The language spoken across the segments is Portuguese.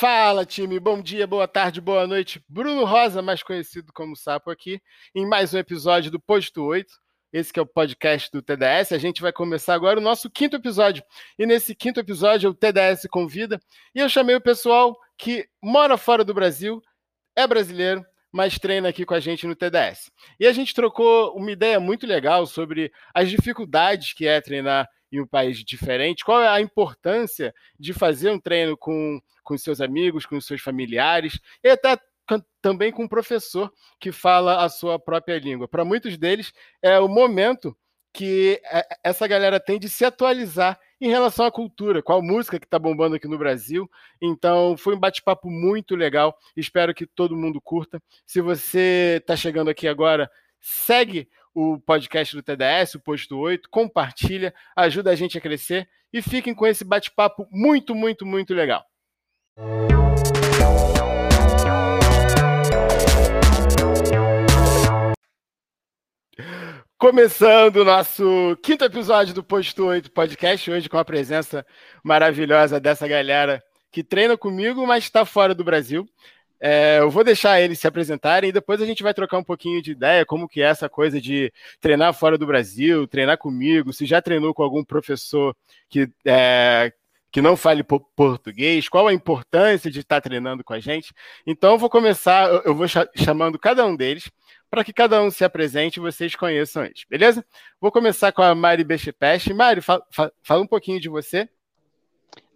Fala, time. Bom dia, boa tarde, boa noite. Bruno Rosa, mais conhecido como Sapo aqui, em mais um episódio do Posto 8. Esse é o podcast do TDS. A gente vai começar agora o nosso quinto episódio. E nesse quinto episódio, o TDS convida. E eu chamei o pessoal que mora fora do Brasil, é brasileiro, mas treina aqui com a gente no TDS. E a gente trocou uma ideia muito legal sobre as dificuldades que é treinar em um país diferente, qual é a importância de fazer um treino com, com seus amigos, com seus familiares, e até também com um professor que fala a sua própria língua. Para muitos deles, é o momento que é, essa galera tem de se atualizar em relação à cultura, qual música que está bombando aqui no Brasil. Então, foi um bate-papo muito legal. Espero que todo mundo curta. Se você está chegando aqui agora, segue o podcast do TDS, o Posto 8, compartilha, ajuda a gente a crescer e fiquem com esse bate-papo muito, muito, muito legal. Começando o nosso quinto episódio do Posto 8 Podcast, hoje com a presença maravilhosa dessa galera que treina comigo, mas está fora do Brasil. É, eu vou deixar eles se apresentarem e depois a gente vai trocar um pouquinho de ideia, como que é essa coisa de treinar fora do Brasil, treinar comigo, se já treinou com algum professor que, é, que não fale português, qual a importância de estar treinando com a gente. Então, eu vou começar, eu vou chamando cada um deles, para que cada um se apresente e vocês conheçam eles, beleza? Vou começar com a Mari Bechepeste. Mari, fala, fala um pouquinho de você.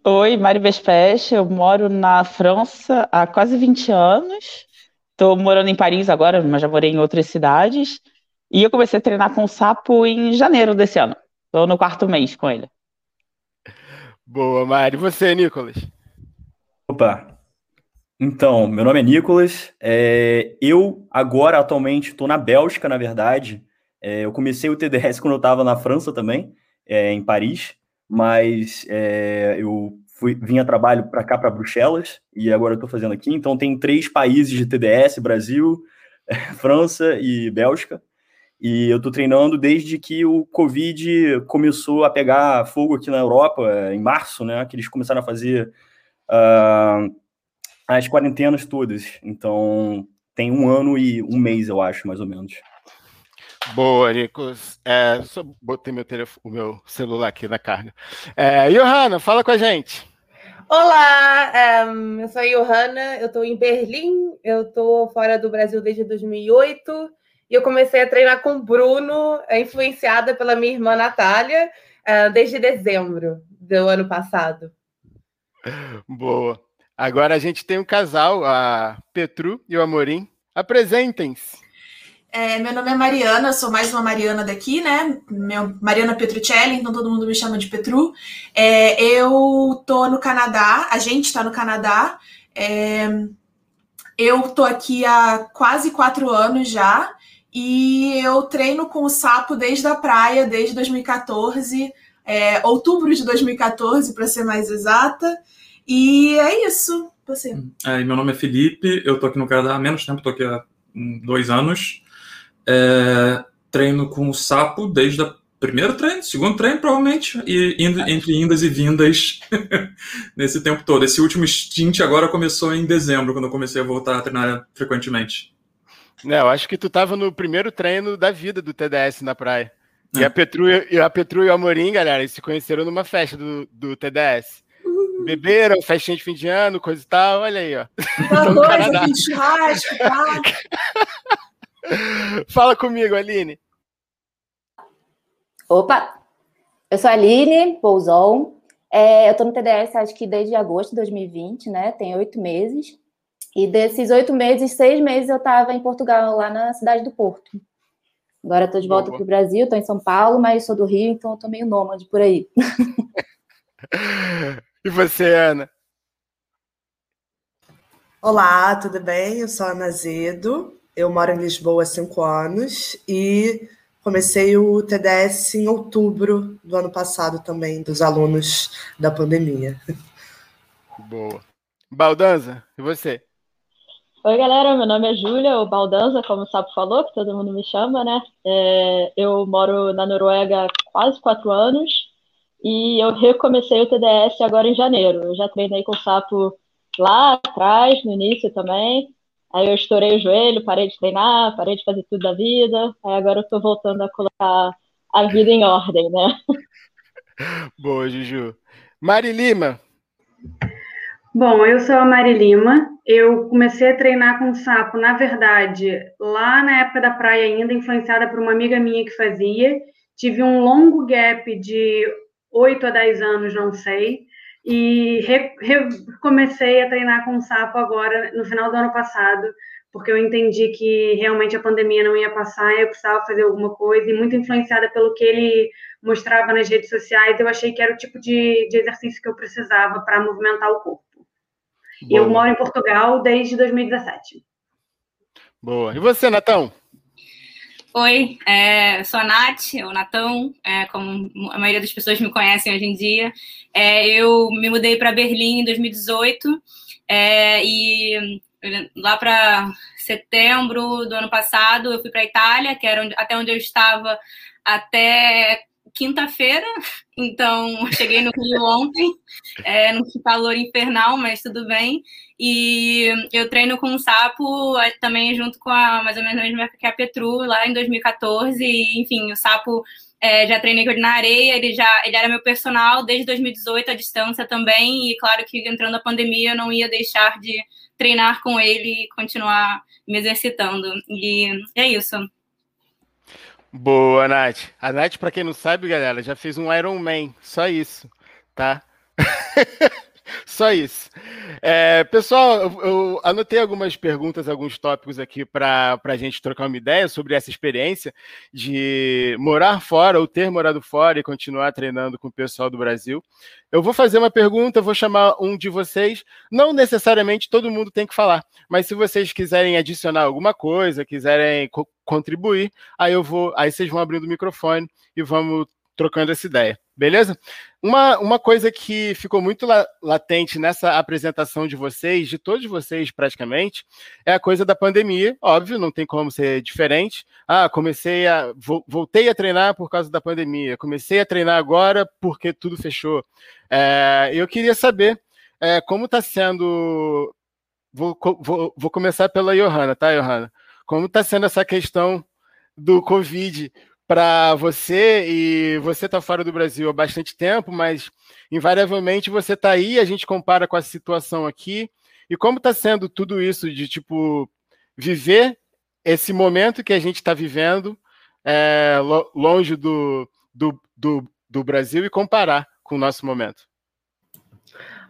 Oi, Mari Vespeste, eu moro na França há quase 20 anos. Estou morando em Paris agora, mas já morei em outras cidades. E eu comecei a treinar com o sapo em janeiro desse ano. Estou no quarto mês com ele. Boa, Mari. E você, Nicolas? Opa. Então, meu nome é Nicolas. É, eu agora, atualmente, estou na Bélgica, na verdade. É, eu comecei o TDS quando eu estava na França também, é, em Paris mas é, eu fui, vim a trabalho para cá, para Bruxelas, e agora estou fazendo aqui. Então, tem três países de TDS: Brasil, França e Bélgica. E eu estou treinando desde que o Covid começou a pegar fogo aqui na Europa, em março, né? Que eles começaram a fazer uh, as quarentenas todas. Então, tem um ano e um mês, eu acho, mais ou menos. Boa, Nicos. É, só botei meu, telefone, o meu celular aqui na carga. É, Johanna, fala com a gente. Olá, um, eu sou a Johanna, eu estou em Berlim, eu estou fora do Brasil desde 2008 e eu comecei a treinar com o Bruno, é, influenciada pela minha irmã Natália, uh, desde dezembro do ano passado. Boa. Agora a gente tem um casal, a Petru e o Amorim. Apresentem-se. É, meu nome é Mariana, sou mais uma Mariana daqui, né? Meu, Mariana Petruccelli, então todo mundo me chama de Petru. É, eu tô no Canadá, a gente tá no Canadá. É, eu tô aqui há quase quatro anos já e eu treino com o sapo desde a praia, desde 2014, é, outubro de 2014, para ser mais exata. E é isso. Você. É, meu nome é Felipe, eu tô aqui no Canadá há menos tempo, tô aqui há dois anos. É, treino com o sapo desde o primeiro treino, segundo treino, provavelmente, e indo, entre indas e vindas nesse tempo todo. Esse último stint agora começou em dezembro, quando eu comecei a voltar a treinar frequentemente. É, eu acho que tu estava no primeiro treino da vida do TDS na praia. É. E, a Petru, e a Petru e o Amorim, galera, eles se conheceram numa festa do, do TDS. Beberam, festinha de fim de ano, coisa e tal, olha aí, ó. Uma coisa, churrasco? Fala comigo, Aline. Opa! Eu sou a Aline Pouzon. É, eu estou no TDS acho que desde agosto de 2020, né? Tem oito meses. E desses oito meses, seis meses eu estava em Portugal, lá na cidade do Porto. Agora estou de volta para o Brasil, estou em São Paulo, mas sou do Rio, então estou meio nômade por aí. e você, Ana? Olá, tudo bem? Eu sou a Ana Zedo. Eu moro em Lisboa há cinco anos e comecei o TDS em outubro do ano passado também, dos alunos da pandemia. Boa. Baldanza, e você? Oi, galera, meu nome é Júlia, o Baldanza, como o Sapo falou, que todo mundo me chama, né? É, eu moro na Noruega há quase quatro anos e eu recomecei o TDS agora em janeiro. Eu já treinei com o Sapo lá atrás, no início também. Aí eu estourei o joelho, parei de treinar, parei de fazer tudo da vida. Aí agora eu tô voltando a colocar a vida em ordem, né? Boa, Juju. Mari Lima. Bom, eu sou a Mari Lima. Eu comecei a treinar com sapo, na verdade, lá na época da praia ainda, influenciada por uma amiga minha que fazia. Tive um longo gap de 8 a 10 anos, não sei. E recomecei a treinar com sapo agora, no final do ano passado, porque eu entendi que realmente a pandemia não ia passar e eu precisava fazer alguma coisa. E muito influenciada pelo que ele mostrava nas redes sociais, eu achei que era o tipo de, de exercício que eu precisava para movimentar o corpo. Boa. Eu moro em Portugal desde 2017. Boa. E você, Natão? Oi, é, sou a Nath, ou Natão, é, como a maioria das pessoas me conhecem hoje em dia. É, eu me mudei para Berlim em 2018 é, e lá para setembro do ano passado eu fui para Itália, que era onde, até onde eu estava até quinta-feira, então cheguei no Rio ontem, é, num calor infernal, mas tudo bem. E eu treino com um sapo é, também junto com a mais ou menos a mesma que a Petru, lá em 2014. E, enfim, o sapo é, já treinei com ele na areia, ele já ele era meu personal desde 2018 à distância também. E claro que entrando a pandemia eu não ia deixar de treinar com ele e continuar me exercitando. E é isso. Boa, Nath. A Nath, para quem não sabe, galera, já fez um Iron Man. Só isso, tá? Só isso. É, pessoal, eu, anotei algumas perguntas, alguns tópicos aqui para a gente trocar uma ideia sobre essa experiência de morar fora ou ter morado fora e continuar treinando com o pessoal do Brasil. Eu vou fazer uma pergunta, vou chamar um de vocês. Não necessariamente todo mundo tem que falar, mas se vocês quiserem adicionar alguma coisa, quiserem co contribuir, aí eu vou, aí vocês vão abrindo o microfone e vamos trocando essa ideia. Beleza? Uma, uma coisa que ficou muito la, latente nessa apresentação de vocês, de todos vocês praticamente, é a coisa da pandemia. Óbvio, não tem como ser diferente. Ah, comecei a. Voltei a treinar por causa da pandemia. Comecei a treinar agora porque tudo fechou. É, eu queria saber é, como está sendo. Vou, vou, vou começar pela Johanna, tá, Johanna? Como está sendo essa questão do Covid para você e você está fora do Brasil há bastante tempo, mas invariavelmente você está aí, a gente compara com a situação aqui. E como está sendo tudo isso de tipo viver esse momento que a gente está vivendo é, longe do, do, do, do Brasil e comparar com o nosso momento?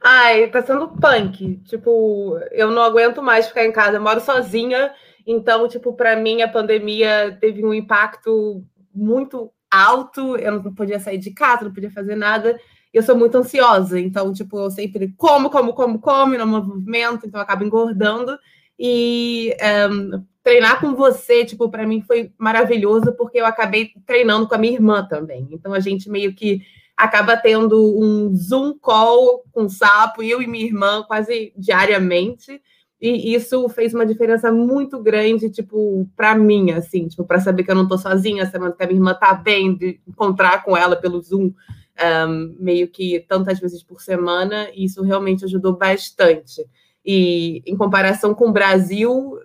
Ai, tá sendo punk. Tipo, eu não aguento mais ficar em casa. Eu moro sozinha, então, tipo, para mim a pandemia teve um impacto muito alto, eu não podia sair de casa, não podia fazer nada. Eu sou muito ansiosa, então, tipo, eu sempre como, como, como, como, no movimento, então eu acabo engordando. E um, treinar com você, tipo, para mim foi maravilhoso, porque eu acabei treinando com a minha irmã também. Então a gente meio que acaba tendo um Zoom call com o sapo, eu e minha irmã, quase diariamente. E isso fez uma diferença muito grande, tipo, para mim, assim, tipo, para saber que eu não tô sozinha, sabendo que a minha irmã tá bem, de encontrar com ela pelo Zoom, um, meio que tantas vezes por semana, e isso realmente ajudou bastante. E em comparação com o Brasil,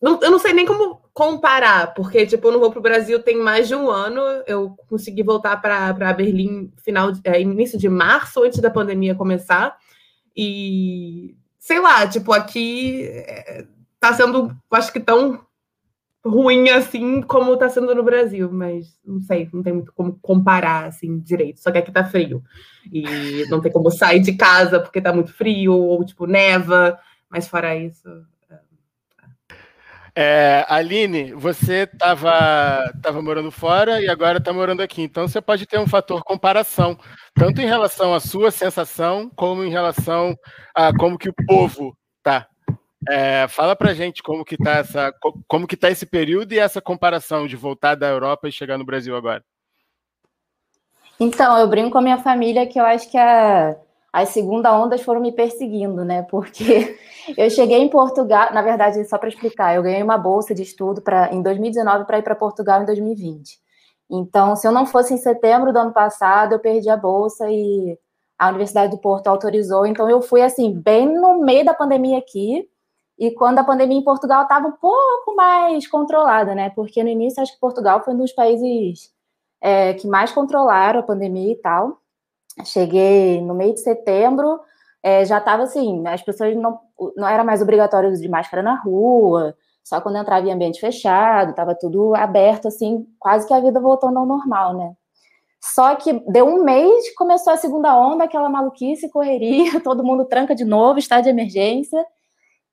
não, eu não sei nem como comparar, porque, tipo, eu não vou para o Brasil tem mais de um ano, eu consegui voltar para Berlim final, é, início de março, antes da pandemia começar, e sei lá, tipo, aqui é, tá sendo, acho que tão ruim assim como tá sendo no Brasil, mas não sei, não tem muito como comparar assim direito. Só que aqui tá frio e não tem como sair de casa porque tá muito frio ou tipo neva, mas fora isso. É, Aline, você estava tava morando fora e agora está morando aqui, então você pode ter um fator comparação, tanto em relação à sua sensação, como em relação a como que o povo tá. É, fala pra gente como que tá essa, como que tá esse período e essa comparação de voltar da Europa e chegar no Brasil agora. Então, eu brinco com a minha família que eu acho que a as segunda ondas foram me perseguindo, né? Porque eu cheguei em Portugal, na verdade, só para explicar, eu ganhei uma bolsa de estudo para em 2019 para ir para Portugal em 2020. Então, se eu não fosse em setembro do ano passado, eu perdi a bolsa e a Universidade do Porto autorizou, então eu fui assim, bem no meio da pandemia aqui, e quando a pandemia em Portugal estava um pouco mais controlada, né? Porque no início acho que Portugal foi um dos países é, que mais controlaram a pandemia e tal. Cheguei no meio de setembro, é, já estava assim, as pessoas não, não era mais obrigatório de máscara na rua, só quando entrava em ambiente fechado, estava tudo aberto, assim, quase que a vida voltando ao normal, né? Só que deu um mês, começou a segunda onda, aquela maluquice, correria, todo mundo tranca de novo, estado de emergência.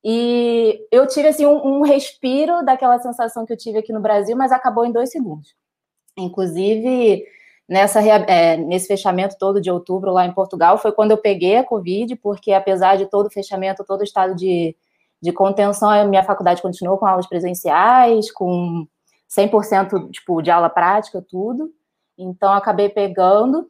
E eu tive assim um, um, respiro daquela sensação que eu tive aqui no Brasil, mas acabou em dois segundos. Inclusive, nessa, é, nesse fechamento todo de outubro lá em Portugal, foi quando eu peguei a Covid, porque apesar de todo o fechamento, todo o estado de, de contenção, a minha faculdade continuou com aulas presenciais, com 100% tipo, de aula prática, tudo. Então, acabei pegando.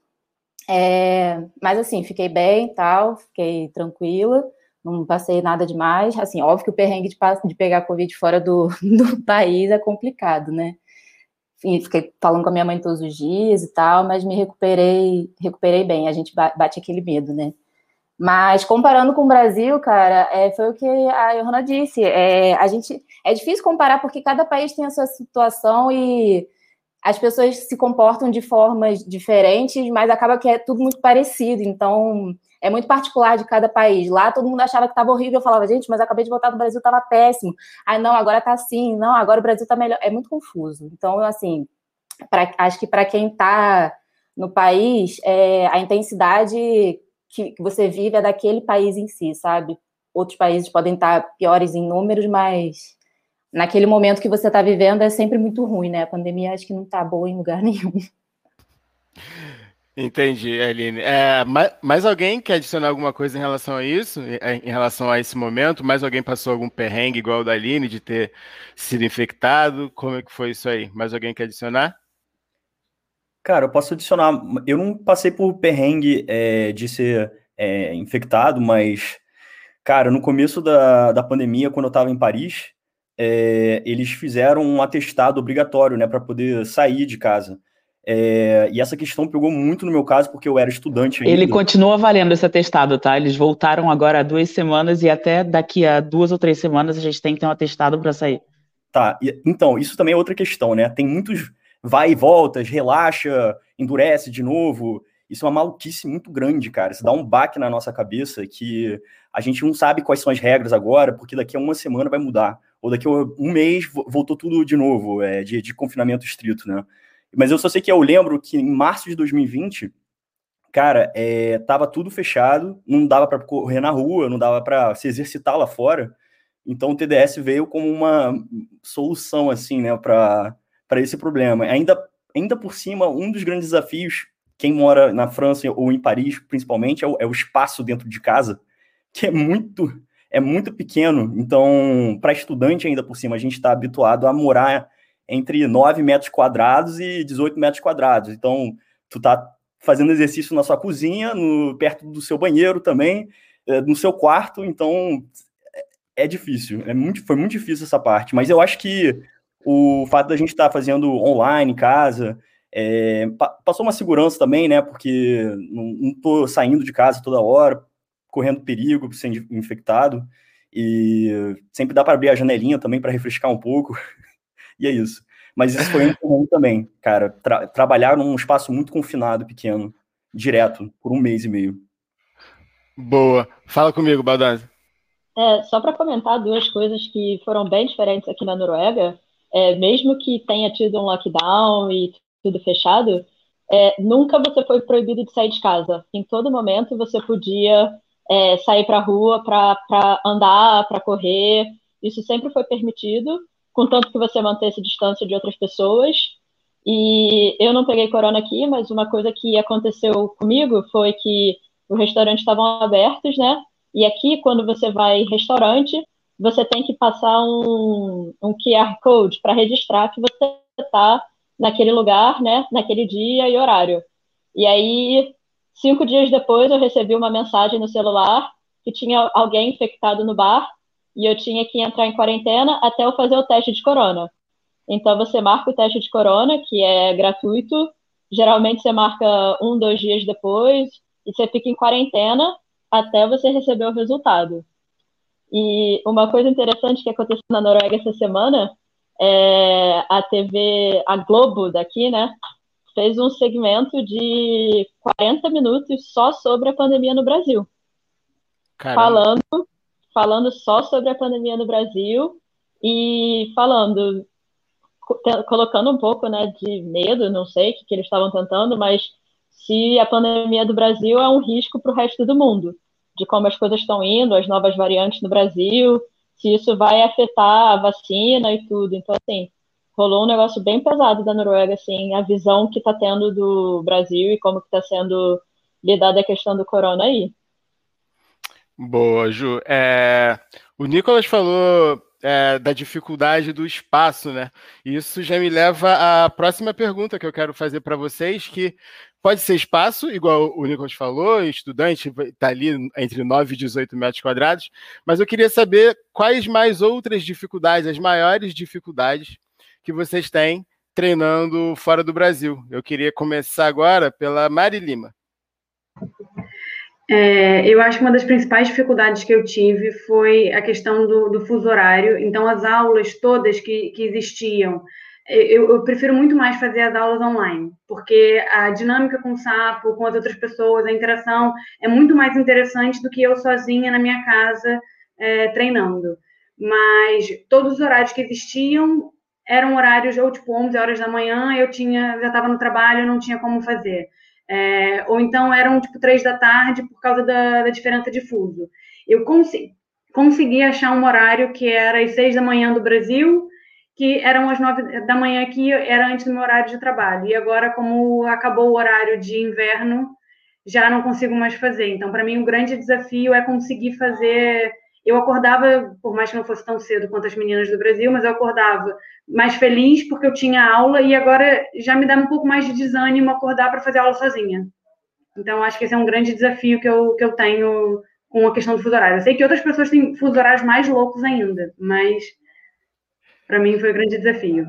É, mas, assim, fiquei bem tal, fiquei tranquila não passei nada demais. Assim, óbvio que o perrengue de, de pegar Covid fora do, do país é complicado, né? E fiquei falando com a minha mãe todos os dias e tal, mas me recuperei, recuperei bem. A gente bate aquele medo, né? Mas comparando com o Brasil, cara, é, foi o que a Johanna disse. É, a gente é difícil comparar porque cada país tem a sua situação e as pessoas se comportam de formas diferentes, mas acaba que é tudo muito parecido. Então, é muito particular de cada país. Lá todo mundo achava que estava horrível. Eu falava, gente, mas acabei de voltar do Brasil, estava péssimo. Ah, não, agora está assim. Não, agora o Brasil está melhor. É muito confuso. Então, assim, pra, acho que para quem está no país, é, a intensidade que, que você vive é daquele país em si, sabe? Outros países podem estar tá piores em números, mas naquele momento que você está vivendo é sempre muito ruim, né? A pandemia acho que não está boa em lugar nenhum. Entendi, Aline. É, mais, alguém quer adicionar alguma coisa em relação a isso? Em relação a esse momento? Mais alguém passou algum perrengue igual o da Aline, de ter sido infectado? Como é que foi isso aí? Mais alguém quer adicionar? Cara, eu posso adicionar. Eu não passei por perrengue é, de ser é, infectado, mas, cara, no começo da, da pandemia, quando eu estava em Paris, é, eles fizeram um atestado obrigatório, né, para poder sair de casa. É, e essa questão pegou muito no meu caso, porque eu era estudante ainda. Ele continua valendo esse atestado, tá? Eles voltaram agora há duas semanas e até daqui a duas ou três semanas a gente tem que ter um atestado para sair. Tá, e, então, isso também é outra questão, né? Tem muitos vai e voltas, relaxa, endurece de novo. Isso é uma maluquice muito grande, cara. Isso dá um baque na nossa cabeça que a gente não sabe quais são as regras agora, porque daqui a uma semana vai mudar. Ou daqui a um mês voltou tudo de novo, é, de, de confinamento estrito, né? Mas eu só sei que eu lembro que em março de 2020, cara, é, tava tudo fechado, não dava para correr na rua, não dava para se exercitar lá fora. Então o TDS veio como uma solução assim, né, para esse problema. Ainda ainda por cima, um dos grandes desafios quem mora na França ou em Paris, principalmente, é o, é o espaço dentro de casa, que é muito é muito pequeno. Então, para estudante ainda por cima, a gente está habituado a morar entre 9 metros quadrados e 18 metros quadrados. Então, tu tá fazendo exercício na sua cozinha, no, perto do seu banheiro também, é, no seu quarto, então é, é difícil. É muito, foi muito difícil essa parte. Mas eu acho que o fato da gente estar tá fazendo online em casa é, passou uma segurança também, né? Porque não, tô saindo de casa toda hora, correndo perigo, sendo infectado. E sempre dá para abrir a janelinha também para refrescar um pouco. E é isso. Mas isso foi muito ruim também, cara. Tra trabalhar num espaço muito confinado, pequeno, direto, por um mês e meio. Boa. Fala comigo, Baldazzi. É, só para comentar duas coisas que foram bem diferentes aqui na Noruega, é, mesmo que tenha tido um lockdown e tudo fechado, é, nunca você foi proibido de sair de casa. Em todo momento você podia é, sair para a rua para andar, para correr. Isso sempre foi permitido contanto que você mantesse distância de outras pessoas. E eu não peguei corona aqui, mas uma coisa que aconteceu comigo foi que os restaurantes estavam abertos, né? E aqui, quando você vai em restaurante, você tem que passar um, um QR Code para registrar que você está naquele lugar, né? Naquele dia e horário. E aí, cinco dias depois, eu recebi uma mensagem no celular que tinha alguém infectado no bar e eu tinha que entrar em quarentena até eu fazer o teste de corona. Então você marca o teste de corona, que é gratuito. Geralmente você marca um, dois dias depois, e você fica em quarentena até você receber o resultado. E uma coisa interessante que aconteceu na Noruega essa semana é a TV, a Globo daqui, né, fez um segmento de 40 minutos só sobre a pandemia no Brasil. Caramba. Falando, falando só sobre a pandemia no Brasil e falando, colocando um pouco né, de medo, não sei o que, que eles estavam tentando, mas se a pandemia do Brasil é um risco para o resto do mundo, de como as coisas estão indo, as novas variantes no Brasil, se isso vai afetar a vacina e tudo. Então, assim, rolou um negócio bem pesado da Noruega, assim, a visão que está tendo do Brasil e como que está sendo lidada a questão do corona aí. Boa, Ju. É, o Nicolas falou é, da dificuldade do espaço, né? Isso já me leva à próxima pergunta que eu quero fazer para vocês, que pode ser espaço, igual o Nicolas falou, estudante está ali entre 9 e 18 metros quadrados, mas eu queria saber quais mais outras dificuldades, as maiores dificuldades que vocês têm treinando fora do Brasil. Eu queria começar agora pela Mari Lima. É, eu acho que uma das principais dificuldades que eu tive foi a questão do, do fuso horário. Então, as aulas todas que, que existiam, eu, eu, prefiro muito mais fazer as aulas online, porque a dinâmica com o sapo, com as outras pessoas, a interação é muito mais interessante do que eu sozinha na minha casa é, treinando. Mas todos os horários que existiam eram horários ou tipo 11 horas da manhã, eu tinha já estava no trabalho, não tinha como fazer. É, ou então eram tipo três da tarde por causa da, da diferença de fuso. Eu consegui, consegui achar um horário que era às seis da manhã do Brasil, que eram as nove da manhã aqui, era antes do meu horário de trabalho. E agora, como acabou o horário de inverno, já não consigo mais fazer. Então, para mim, o grande desafio é conseguir fazer. Eu acordava, por mais que não fosse tão cedo quanto as meninas do Brasil, mas eu acordava mais feliz porque eu tinha aula e agora já me dá um pouco mais de desânimo acordar para fazer aula sozinha. Então, acho que esse é um grande desafio que eu, que eu tenho com a questão do fuso horário. Eu sei que outras pessoas têm fuso horários mais loucos ainda, mas para mim foi um grande desafio.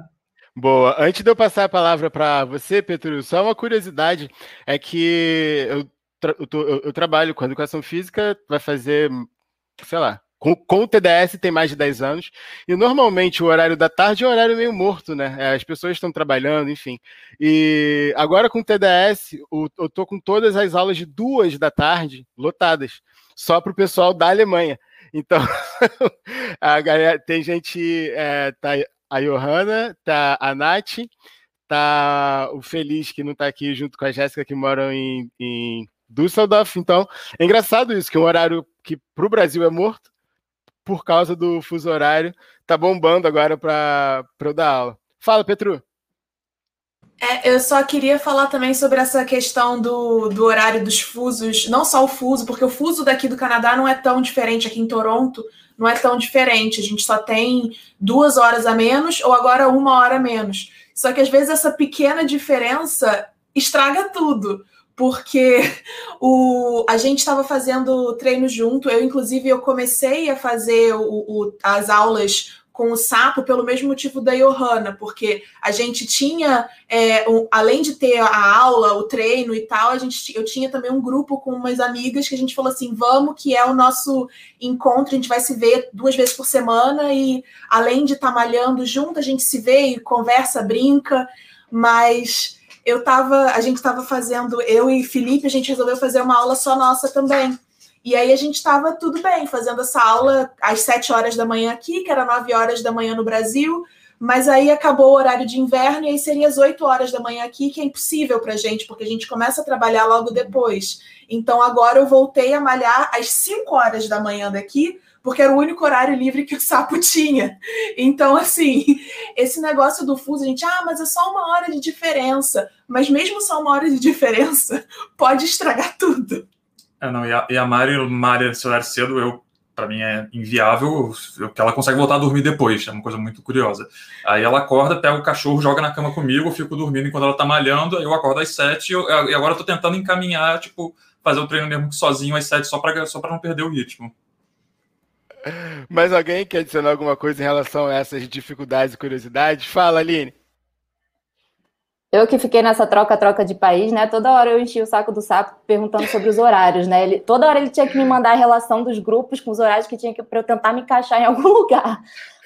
Boa. Antes de eu passar a palavra para você, Petro, só uma curiosidade é que eu, tra eu, tô, eu, eu trabalho com educação física, vai fazer, sei lá, com, com, o TDS tem mais de 10 anos, e normalmente o horário da tarde é um horário meio morto, né? É, as pessoas estão trabalhando, enfim. E agora com o TDS, eu tô com todas as aulas de duas da tarde lotadas, só para o pessoal da Alemanha. Então, a galera, tem gente, é, tá a Johanna, tá a Nath, tá o Feliz, que não tá aqui, junto com a Jéssica, que moram em, em Düsseldorf. Então, é engraçado isso, que é um horário que para o Brasil é morto, por causa do fuso horário, tá bombando agora para eu dar aula. Fala, Petru. É, eu só queria falar também sobre essa questão do, do horário dos fusos, não só o fuso, porque o fuso daqui do Canadá não é tão diferente aqui em Toronto, não é tão diferente. A gente só tem duas horas a menos ou agora uma hora a menos. Só que às vezes essa pequena diferença estraga tudo porque o, a gente estava fazendo treino junto. Eu, inclusive, eu comecei a fazer o, o, as aulas com o sapo pelo mesmo motivo da Johanna, porque a gente tinha, é, um, além de ter a aula, o treino e tal, a gente, eu tinha também um grupo com umas amigas que a gente falou assim: vamos, que é o nosso encontro, a gente vai se ver duas vezes por semana e além de estar tá malhando junto, a gente se vê e conversa, brinca, mas eu tava, a gente estava fazendo, eu e Felipe, a gente resolveu fazer uma aula só nossa também. E aí a gente estava tudo bem, fazendo essa aula às sete horas da manhã aqui, que era nove horas da manhã no Brasil, mas aí acabou o horário de inverno e aí seria às oito horas da manhã aqui, que é impossível para gente, porque a gente começa a trabalhar logo depois. Então agora eu voltei a malhar às cinco horas da manhã daqui, porque era o único horário livre que o sapo tinha. Então, assim, esse negócio do fuso, a gente, ah, mas é só uma hora de diferença. Mas mesmo só uma hora de diferença, pode estragar tudo. É, não, e a, e a Mari, Mari cedo, eu para mim é inviável, que ela consegue voltar a dormir depois, é uma coisa muito curiosa. Aí ela acorda, pega o cachorro, joga na cama comigo, eu fico dormindo enquanto ela tá malhando, aí eu acordo às sete, e, agora eu tô tentando encaminhar, tipo, fazer o treino mesmo sozinho às sete, só para só não perder o ritmo. Mas alguém quer adicionar alguma coisa em relação a essas dificuldades e curiosidades? Fala, Aline. Eu que fiquei nessa troca-troca de país, né? Toda hora eu enchi o saco do sapo perguntando sobre os horários, né? Ele, toda hora ele tinha que me mandar a relação dos grupos com os horários que tinha que para eu tentar me encaixar em algum lugar.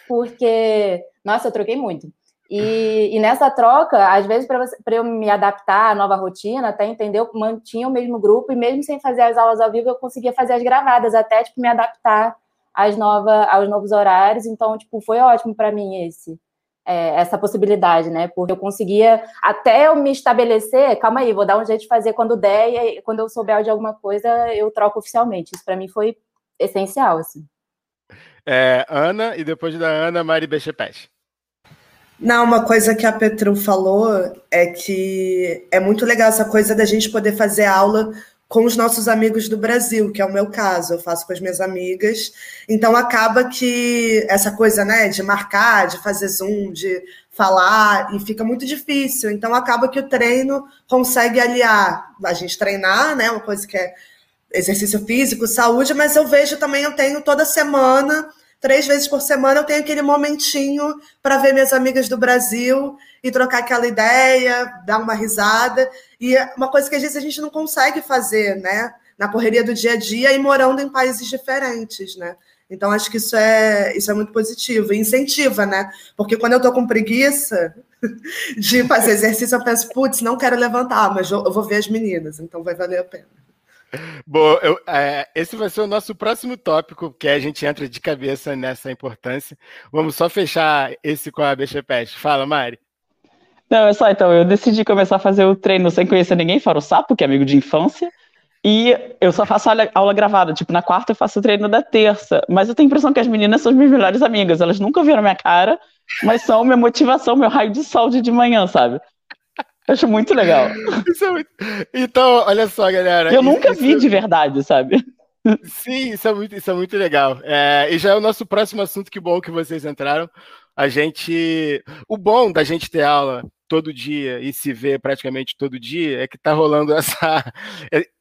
Porque, nossa, eu troquei muito. E, e nessa troca, às vezes, para eu me adaptar à nova rotina, até entender, eu mantinha o mesmo grupo, e mesmo sem fazer as aulas ao vivo, eu conseguia fazer as gravadas, até tipo, me adaptar às nova, aos novos horários. Então, tipo, foi ótimo para mim esse é, essa possibilidade, né? Porque eu conseguia, até eu me estabelecer, calma aí, vou dar um jeito de fazer quando der, e quando eu souber de alguma coisa, eu troco oficialmente. Isso para mim foi essencial, assim. É, Ana, e depois da Ana, Mari Bechepete. Não, uma coisa que a Petru falou é que é muito legal essa coisa da gente poder fazer aula com os nossos amigos do Brasil, que é o meu caso, eu faço com as minhas amigas. Então acaba que essa coisa, né, de marcar, de fazer zoom, de falar, e fica muito difícil. Então acaba que o treino consegue aliar a gente treinar, né, uma coisa que é exercício físico, saúde, mas eu vejo também, eu tenho toda semana três vezes por semana eu tenho aquele momentinho para ver minhas amigas do Brasil e trocar aquela ideia, dar uma risada. E é uma coisa que às vezes a gente não consegue fazer, né? Na correria do dia a dia e morando em países diferentes, né? Então, acho que isso é, isso é muito positivo e incentiva, né? Porque quando eu tô com preguiça de fazer exercício, eu penso, putz, não quero levantar, mas eu vou ver as meninas, então vai valer a pena. Bom, eu, é, esse vai ser o nosso próximo tópico, que a gente entra de cabeça nessa importância. Vamos só fechar esse com a BXPest. Fala, Mari. Não, é só então, eu decidi começar a fazer o treino sem conhecer ninguém, fora o Sapo, que é amigo de infância, e eu só faço aula, aula gravada, tipo, na quarta eu faço o treino da terça, mas eu tenho a impressão que as meninas são as minhas melhores amigas, elas nunca viram minha cara, mas são minha motivação, meu raio de sol de, de manhã, sabe? Acho muito legal. É muito... Então, olha só, galera. Eu nunca isso... vi de verdade, sabe? Sim, isso é muito, isso é muito legal. É, e já é o nosso próximo assunto, que bom que vocês entraram. A gente. O bom da gente ter aula todo dia e se ver praticamente todo dia é que tá rolando essa,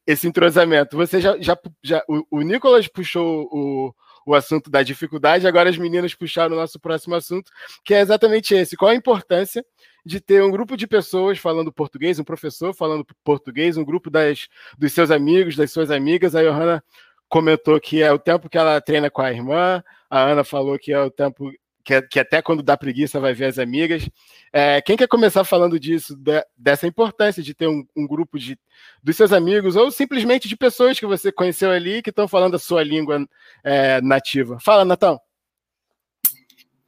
esse entrosamento. Você já. já, já o, o Nicolas puxou o, o assunto da dificuldade, agora as meninas puxaram o nosso próximo assunto, que é exatamente esse. Qual a importância de ter um grupo de pessoas falando português, um professor falando português, um grupo das, dos seus amigos, das suas amigas. A Johanna comentou que é o tempo que ela treina com a irmã, a Ana falou que é o tempo que, que até quando dá preguiça vai ver as amigas. É, quem quer começar falando disso, de, dessa importância de ter um, um, grupo de, dos seus amigos ou simplesmente de pessoas que você conheceu ali que estão falando a sua língua é, nativa? Fala, Natão.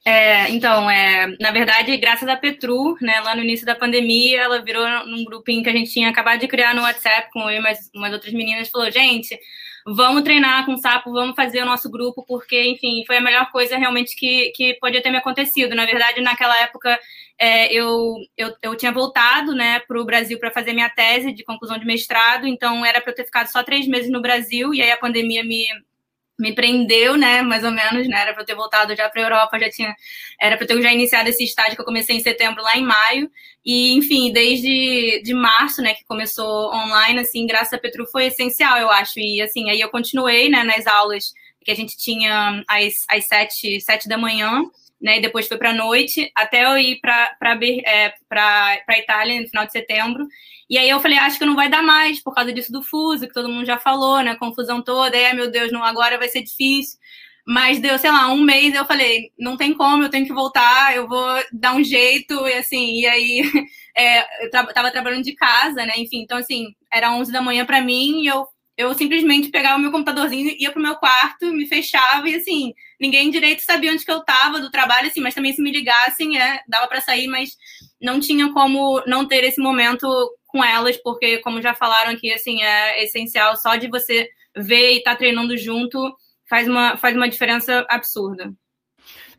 É, então, é, na verdade, graças a Petru, né, lá no início da pandemia, ela virou num grupinho que a gente tinha acabado de criar no WhatsApp com eu e mais umas outras meninas, falou, gente, vamos treinar com o sapo, vamos fazer o nosso grupo, porque, enfim, foi a melhor coisa realmente que, que podia ter me acontecido. Na verdade, naquela época, é, eu, eu, eu tinha voltado, né, para o Brasil para fazer minha tese de conclusão de mestrado, então era para eu ter ficado só três meses no Brasil, e aí a pandemia me me prendeu, né, mais ou menos, né, era para eu ter voltado já para a Europa, já tinha, era para eu ter já iniciado esse estágio que eu comecei em setembro lá em maio, e enfim, desde de março, né, que começou online, assim, graças a Petru foi essencial, eu acho, e assim, aí eu continuei, né, nas aulas que a gente tinha às, às sete, sete da manhã, né, e depois foi para noite, até eu ir para é, para Itália no final de setembro, e aí eu falei, acho que não vai dar mais por causa disso do fuso, que todo mundo já falou, né? Confusão toda, é, meu Deus, não, agora vai ser difícil. Mas deu, sei lá, um mês eu falei, não tem como, eu tenho que voltar, eu vou dar um jeito, e assim, e aí é, eu tra tava trabalhando de casa, né? Enfim, então assim, era 11 da manhã para mim e eu eu simplesmente pegava o meu computadorzinho, ia pro meu quarto, me fechava e assim, ninguém direito sabia onde que eu tava do trabalho, assim, mas também se me ligassem, é, dava para sair, mas não tinha como não ter esse momento com elas, porque, como já falaram aqui, assim, é essencial só de você ver e estar tá treinando junto faz uma, faz uma diferença absurda.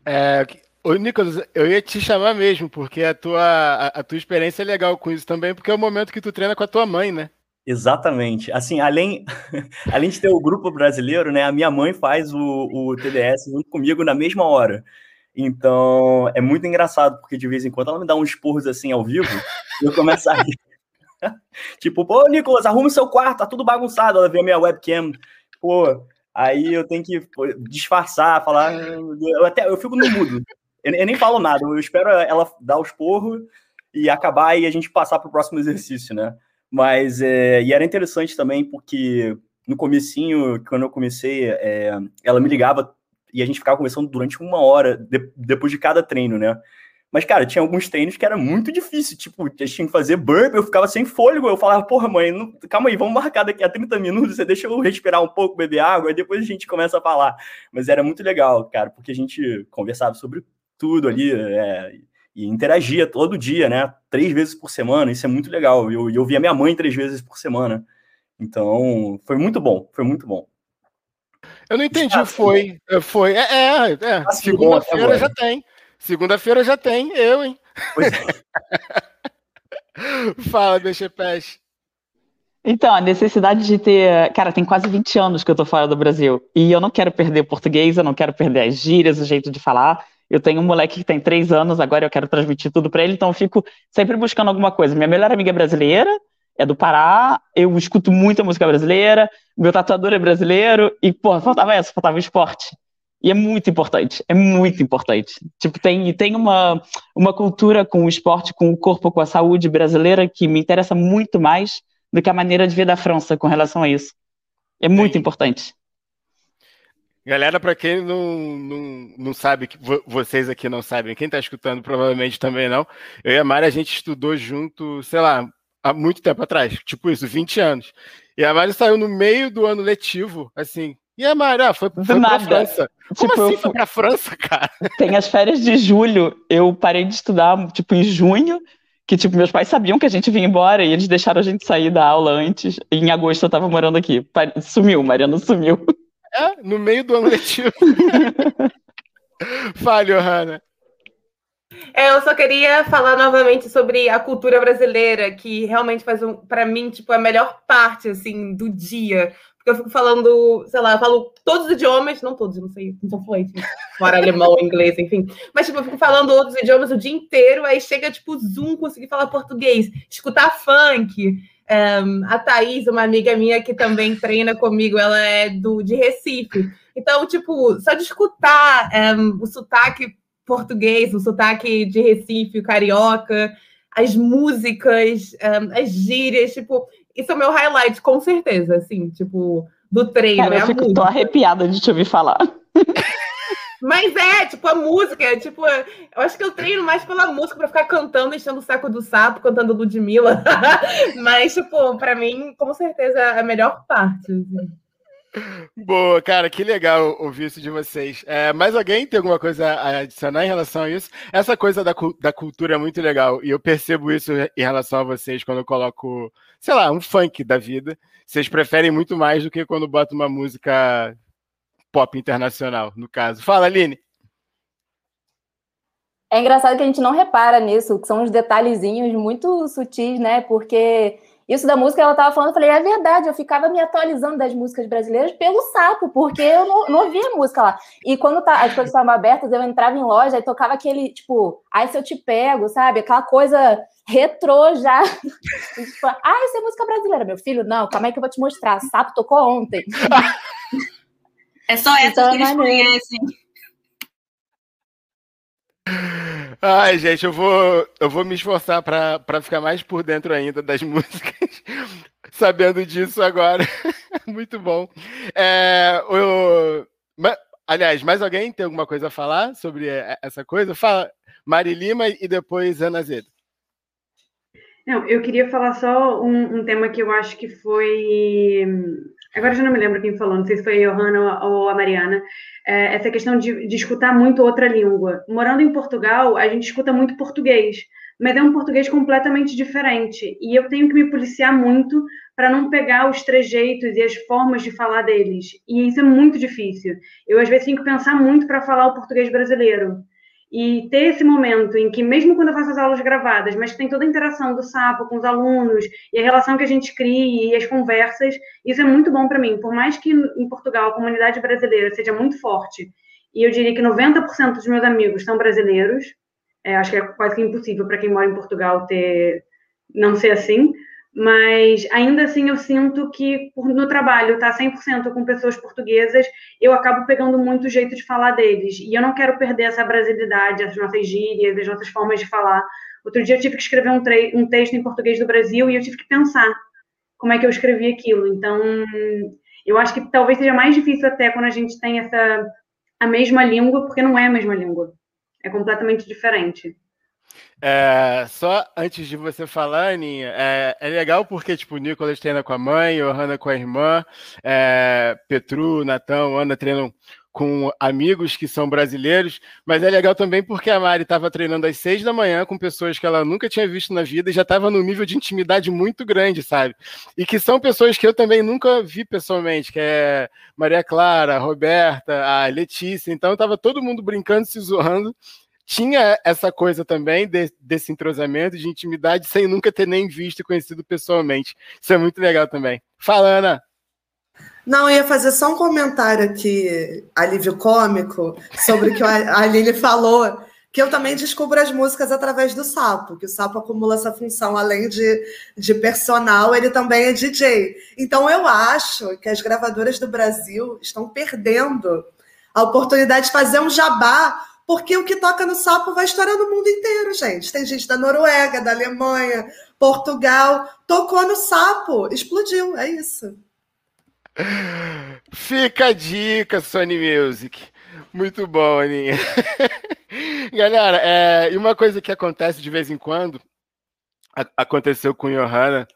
É, Ô, Nicolas, eu ia te chamar mesmo, porque a tua, a, a, tua experiência é legal com isso também, porque é o momento que tu treina com a tua mãe, né? Exatamente. Assim, além, além de ter o grupo brasileiro, né, a minha mãe faz o, o TDS junto comigo na mesma hora. Então, é muito engraçado, porque de vez em quando ela me dá uns esporros assim ao vivo, e eu começo a rir. tipo, pô, Nicolas, arruma o seu quarto, tá tudo bagunçado. Ela vê a minha webcam, pô, aí eu tenho que pô, disfarçar, falar. Eu até eu fico no mudo. Eu, eu, nem falo nada, eu espero ela dar os porros e acabar e a gente passar para o próximo exercício, né? Mas, é, e era interessante também porque no comecinho, quando eu comecei, é, ela me ligava e a gente ficava conversando durante uma hora de, depois de cada treino, né? Mas, cara, tinha alguns treinos que era muito difícil. Tipo, a gente tinha que fazer burp, eu ficava sem fôlego. Eu falava, porra, mãe, não, calma aí, vamos marcar daqui a 30 minutos, você deixa eu respirar um pouco, beber água, e depois a gente começa a falar. Mas era muito legal, cara, porque a gente conversava sobre tudo ali, é, e interagia todo dia, né? Três vezes por semana, isso é muito legal. E eu, eu via minha mãe três vezes por semana. Então, foi muito bom, foi muito bom. Eu não entendi, ah, foi. Foi. É, é, é. Ah, segunda-feira já tem. Segunda-feira já tem, eu, hein? Pois é. Fala, deixa peixe. Então, a necessidade de ter. Cara, tem quase 20 anos que eu tô fora do Brasil. E eu não quero perder o português, eu não quero perder as gírias, o jeito de falar. Eu tenho um moleque que tem três anos, agora eu quero transmitir tudo para ele, então eu fico sempre buscando alguma coisa. Minha melhor amiga é brasileira, é do Pará, eu escuto muita música brasileira, meu tatuador é brasileiro, e, pô, faltava essa, faltava o esporte. E é muito importante, é muito importante. Tipo, tem, tem uma, uma cultura com o esporte, com o corpo, com a saúde brasileira que me interessa muito mais do que a maneira de ver da França com relação a isso. É muito Sim. importante. Galera, para quem não, não, não sabe, vocês aqui não sabem, quem está escutando provavelmente também não, eu e a Mari, a gente estudou junto, sei lá, há muito tempo atrás, tipo isso, 20 anos. E a Mari saiu no meio do ano letivo, assim, e a Mari, ah, foi, foi pra nada. França. Como tipo, assim foi pra França, cara? Tem as férias de julho, eu parei de estudar, tipo, em junho, que, tipo, meus pais sabiam que a gente vinha embora e eles deixaram a gente sair da aula antes. E em agosto eu tava morando aqui. Sumiu, Mariana sumiu. É, no meio do ano letivo. Fale, Johanna. É, eu só queria falar novamente sobre a cultura brasileira, que realmente faz, um, para mim, tipo, a melhor parte, assim, do dia eu fico falando, sei lá, eu falo todos os idiomas, não todos, não sei, não sou fluente, fora alemão, inglês, enfim. Mas, tipo, eu fico falando outros idiomas o dia inteiro, aí chega, tipo, Zoom, conseguir falar português, escutar funk. Um, a Thaís, uma amiga minha que também treina comigo, ela é do de Recife. Então, tipo, só de escutar um, o sotaque português, o sotaque de Recife, o carioca, as músicas, um, as gírias, tipo, isso é o meu highlight, com certeza, assim, tipo, do treino. Cara, é eu fico, tô arrepiada de te ouvir falar. Mas é, tipo, a música, é, tipo, eu acho que eu treino mais pela música para ficar cantando, enchendo o saco do sapo, cantando Ludmilla. Mas, tipo, para mim, com certeza, é a melhor parte. Assim. Boa, cara, que legal ouvir isso de vocês. É, mais alguém tem alguma coisa a adicionar em relação a isso? Essa coisa da, da cultura é muito legal e eu percebo isso em relação a vocês quando eu coloco, sei lá, um funk da vida. Vocês preferem muito mais do que quando boto uma música pop internacional, no caso. Fala, Aline. É engraçado que a gente não repara nisso, que são uns detalhezinhos muito sutis, né? Porque isso da música, ela tava falando, eu falei, é verdade, eu ficava me atualizando das músicas brasileiras pelo sapo, porque eu não, não ouvia música lá. E quando tá, as coisas estavam abertas, eu entrava em loja e tocava aquele, tipo, ai, se eu te pego, sabe? Aquela coisa retrô já. tipo, ah, isso é música brasileira, meu filho. Não, calma aí que eu vou te mostrar. Sapo tocou ontem. É só essa então, que eles conhecem. Ai, gente, eu vou, eu vou me esforçar para ficar mais por dentro ainda das músicas, sabendo disso agora. Muito bom. É, eu, aliás, mais alguém tem alguma coisa a falar sobre essa coisa? Fala, Mari Lima e depois Ana Zedo. Não, eu queria falar só um, um, tema que eu acho que foi. Agora já não me lembro quem falou, não sei se foi a Johanna ou a Mariana, é, essa questão de, de escutar muito outra língua. Morando em Portugal, a gente escuta muito português, mas é um português completamente diferente. E eu tenho que me policiar muito para não pegar os trejeitos e as formas de falar deles. E isso é muito difícil. Eu, às vezes, tenho que pensar muito para falar o português brasileiro. E ter esse momento em que, mesmo quando eu faço as aulas gravadas, mas tem toda a interação do sapo com os alunos e a relação que a gente cria e as conversas, isso é muito bom para mim. Por mais que em Portugal a comunidade brasileira seja muito forte, e eu diria que 90% dos meus amigos são brasileiros, é, acho que é quase que impossível para quem mora em Portugal ter não ser assim, mas ainda assim eu sinto que no trabalho tá 100% com pessoas portuguesas, eu acabo pegando muito o jeito de falar deles. E eu não quero perder essa brasilidade, as nossas gírias, as nossas formas de falar. Outro dia eu tive que escrever um, um texto em português do Brasil e eu tive que pensar como é que eu escrevi aquilo. Então, eu acho que talvez seja mais difícil até quando a gente tem essa a mesma língua, porque não é a mesma língua. É completamente diferente. É, só antes de você falar, Aninha, é, é legal porque, tipo, o Nicolas treina com a mãe, Johanna com a irmã, é, Petru, Natão, Ana treinam com amigos que são brasileiros, mas é legal também porque a Mari estava treinando às seis da manhã com pessoas que ela nunca tinha visto na vida e já estava num nível de intimidade muito grande, sabe? E que são pessoas que eu também nunca vi pessoalmente, que é Maria Clara, a Roberta, a Letícia, então estava todo mundo brincando, se zoando, tinha essa coisa também de, desse entrosamento, de intimidade, sem nunca ter nem visto e conhecido pessoalmente. Isso é muito legal também. Fala, Ana. Não, eu ia fazer só um comentário aqui, alívio cômico, sobre o que a Aline falou, que eu também descubro as músicas através do Sapo, que o Sapo acumula essa função, além de, de personal, ele também é DJ. Então eu acho que as gravadoras do Brasil estão perdendo a oportunidade de fazer um jabá porque o que toca no sapo vai estourar no mundo inteiro, gente. Tem gente da Noruega, da Alemanha, Portugal, tocou no sapo, explodiu, é isso. Fica a dica, Sony Music. Muito bom, Aninha. Galera, é, e uma coisa que acontece de vez em quando, aconteceu com Johanna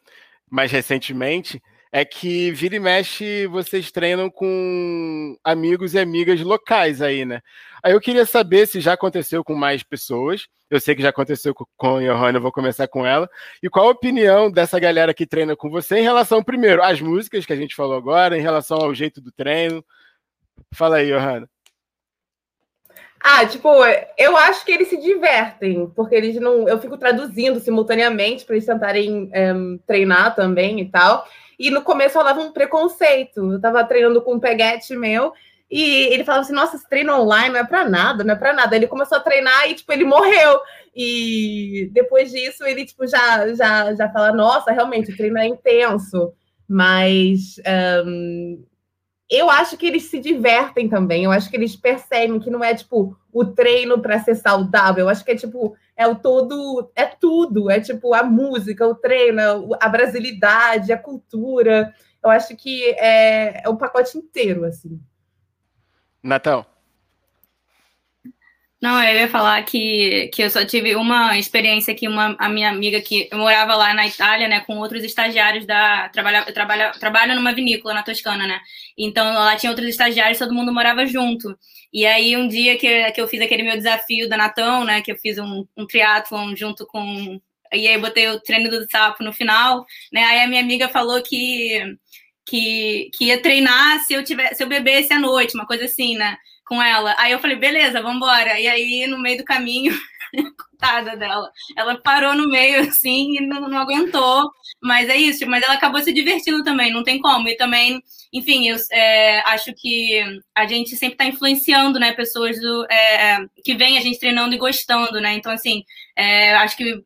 mais recentemente, é que vira e mexe vocês treinam com amigos e amigas locais aí, né? Aí eu queria saber se já aconteceu com mais pessoas. Eu sei que já aconteceu com a Johanna, eu vou começar com ela. E qual a opinião dessa galera que treina com você em relação, primeiro, às músicas que a gente falou agora, em relação ao jeito do treino? Fala aí, Johanna. Ah, tipo, eu acho que eles se divertem, porque eles não. Eu fico traduzindo simultaneamente para eles tentarem um, treinar também e tal. E no começo rolava um preconceito. Eu tava treinando com um peguete meu e ele falava assim: Nossa, esse treino online não é para nada, não é para nada. Ele começou a treinar e, tipo, ele morreu. E depois disso, ele, tipo, já, já, já fala: Nossa, realmente, o treino é intenso. Mas um, eu acho que eles se divertem também. Eu acho que eles percebem que não é, tipo, o treino para ser saudável. Eu acho que é, tipo, é o todo, é tudo, é tipo a música, o treino, a brasilidade, a cultura. Eu acho que é, é pacote inteiro, assim. Natal. Não, eu ia falar que, que eu só tive uma experiência que uma a minha amiga que eu morava lá na Itália, né, com outros estagiários da trabalha eu trabalho, trabalho numa vinícola na Toscana, né? Então lá tinha outros estagiários, todo mundo morava junto. E aí um dia que, que eu fiz aquele meu desafio da Natão, né, que eu fiz um, um triatlon junto com e aí botei o treino do sapo no final, né? Aí a minha amiga falou que que, que ia treinar se eu tivesse, se eu bebesse à noite, uma coisa assim, né? Com ela. Aí eu falei, beleza, vamos embora. E aí, no meio do caminho, coitada dela, ela parou no meio, assim, e não, não, aguentou. Mas é isso, mas ela acabou se divertindo também, não tem como. E também, enfim, eu é, acho que a gente sempre está influenciando, né, pessoas do, é, que vêm a gente treinando e gostando, né? Então, assim, é, acho que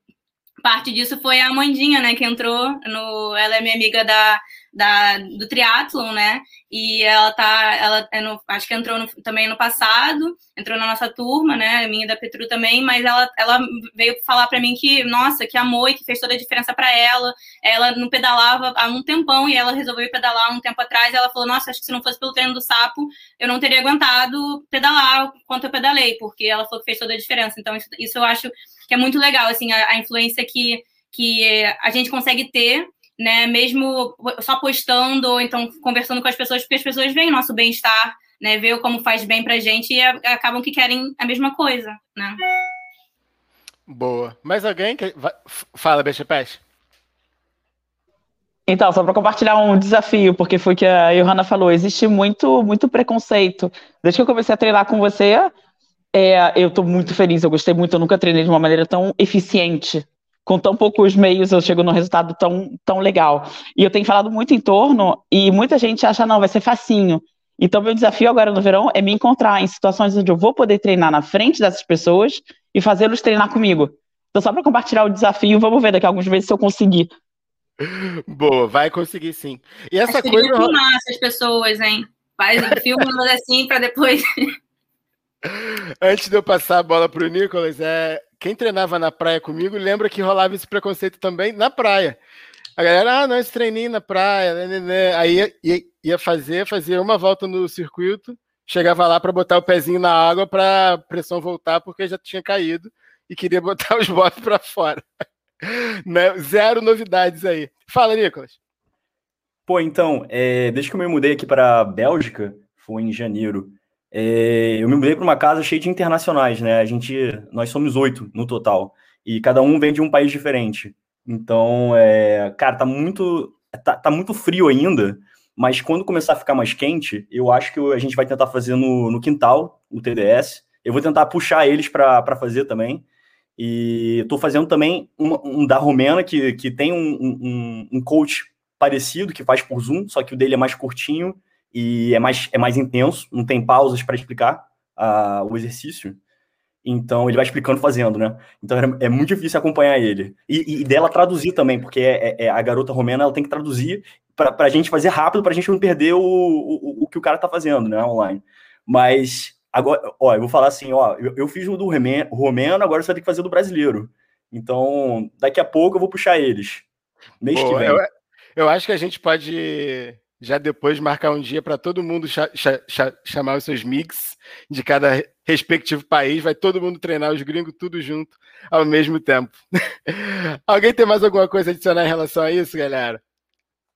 parte disso foi a Mandinha, né, que entrou no. Ela é minha amiga da da, do triatlon, né? E ela tá, ela é no, acho que entrou no, também no passado, entrou na nossa turma, né? Minha da Petru também, mas ela, ela veio falar para mim que, nossa, que amou e que fez toda a diferença para ela. Ela não pedalava há um tempão e ela resolveu pedalar um tempo atrás. ela falou, nossa, acho que se não fosse pelo treino do sapo, eu não teria aguentado pedalar quanto eu pedalei, porque ela falou que fez toda a diferença. Então, isso, isso eu acho que é muito legal, assim, a, a influência que, que a gente consegue ter né? Mesmo só postando ou então conversando com as pessoas, porque as pessoas veem nosso bem-estar, né? Vê como faz bem pra gente e acabam que querem a mesma coisa, né? Boa. Mais alguém que fala, Peste? Então, só para compartilhar um desafio, porque foi que a Johanna falou, existe muito, muito preconceito. Desde que eu comecei a treinar com você, é, eu estou muito feliz, eu gostei muito, eu nunca treinei de uma maneira tão eficiente com tão poucos meios eu chego num resultado tão, tão legal. E eu tenho falado muito em torno, e muita gente acha, não, vai ser facinho. Então, meu desafio agora no verão é me encontrar em situações onde eu vou poder treinar na frente dessas pessoas e fazê-los treinar comigo. Então, só para compartilhar o desafio, vamos ver daqui a alguns meses se eu conseguir. Boa, vai conseguir sim. E essa Acho coisa. filmar essas pessoas, hein? Faz filma assim para depois. Antes de eu passar a bola para o Nicolas, é... quem treinava na praia comigo lembra que rolava esse preconceito também na praia. A galera, ah, não, esse treininho na praia, né, né, né. aí ia, ia fazer, fazia uma volta no circuito, chegava lá para botar o pezinho na água para a pressão voltar, porque já tinha caído e queria botar os botes para fora. né? Zero novidades aí. Fala, Nicolas. Pô, então, é, desde que eu me mudei aqui para a Bélgica, foi em janeiro, é, eu me mudei para uma casa cheia de internacionais, né? A gente, nós somos oito no total, e cada um vem de um país diferente. Então, é, cara, tá muito, tá, tá, muito frio ainda, mas quando começar a ficar mais quente, eu acho que a gente vai tentar fazer no, no quintal, o TDS. Eu vou tentar puxar eles para fazer também. E estou fazendo também um, um, da Romena, que, que tem um, um, um, coach parecido, que faz por Zoom, só que o dele é mais curtinho e é mais, é mais intenso, não tem pausas para explicar uh, o exercício. Então ele vai explicando fazendo, né? Então é, muito difícil acompanhar ele. E, e dela traduzir também, porque é, é, é, a garota romena ela tem que traduzir para a gente fazer rápido, para a gente não perder o, o, o que o cara está fazendo, né? Online. Mas agora, ó, eu vou falar assim, ó, eu, eu fiz o do romeno, agora você vai ter que fazer o do brasileiro. Então, daqui a pouco eu vou puxar eles. Mês Pô, que vem. Eu, eu acho que a gente pode já depois marcar um dia para todo mundo cha cha chamar os seus mix de cada respectivo país, vai todo mundo treinar os gringos tudo junto ao mesmo tempo. Alguém tem mais alguma coisa a adicionar em relação a isso, galera?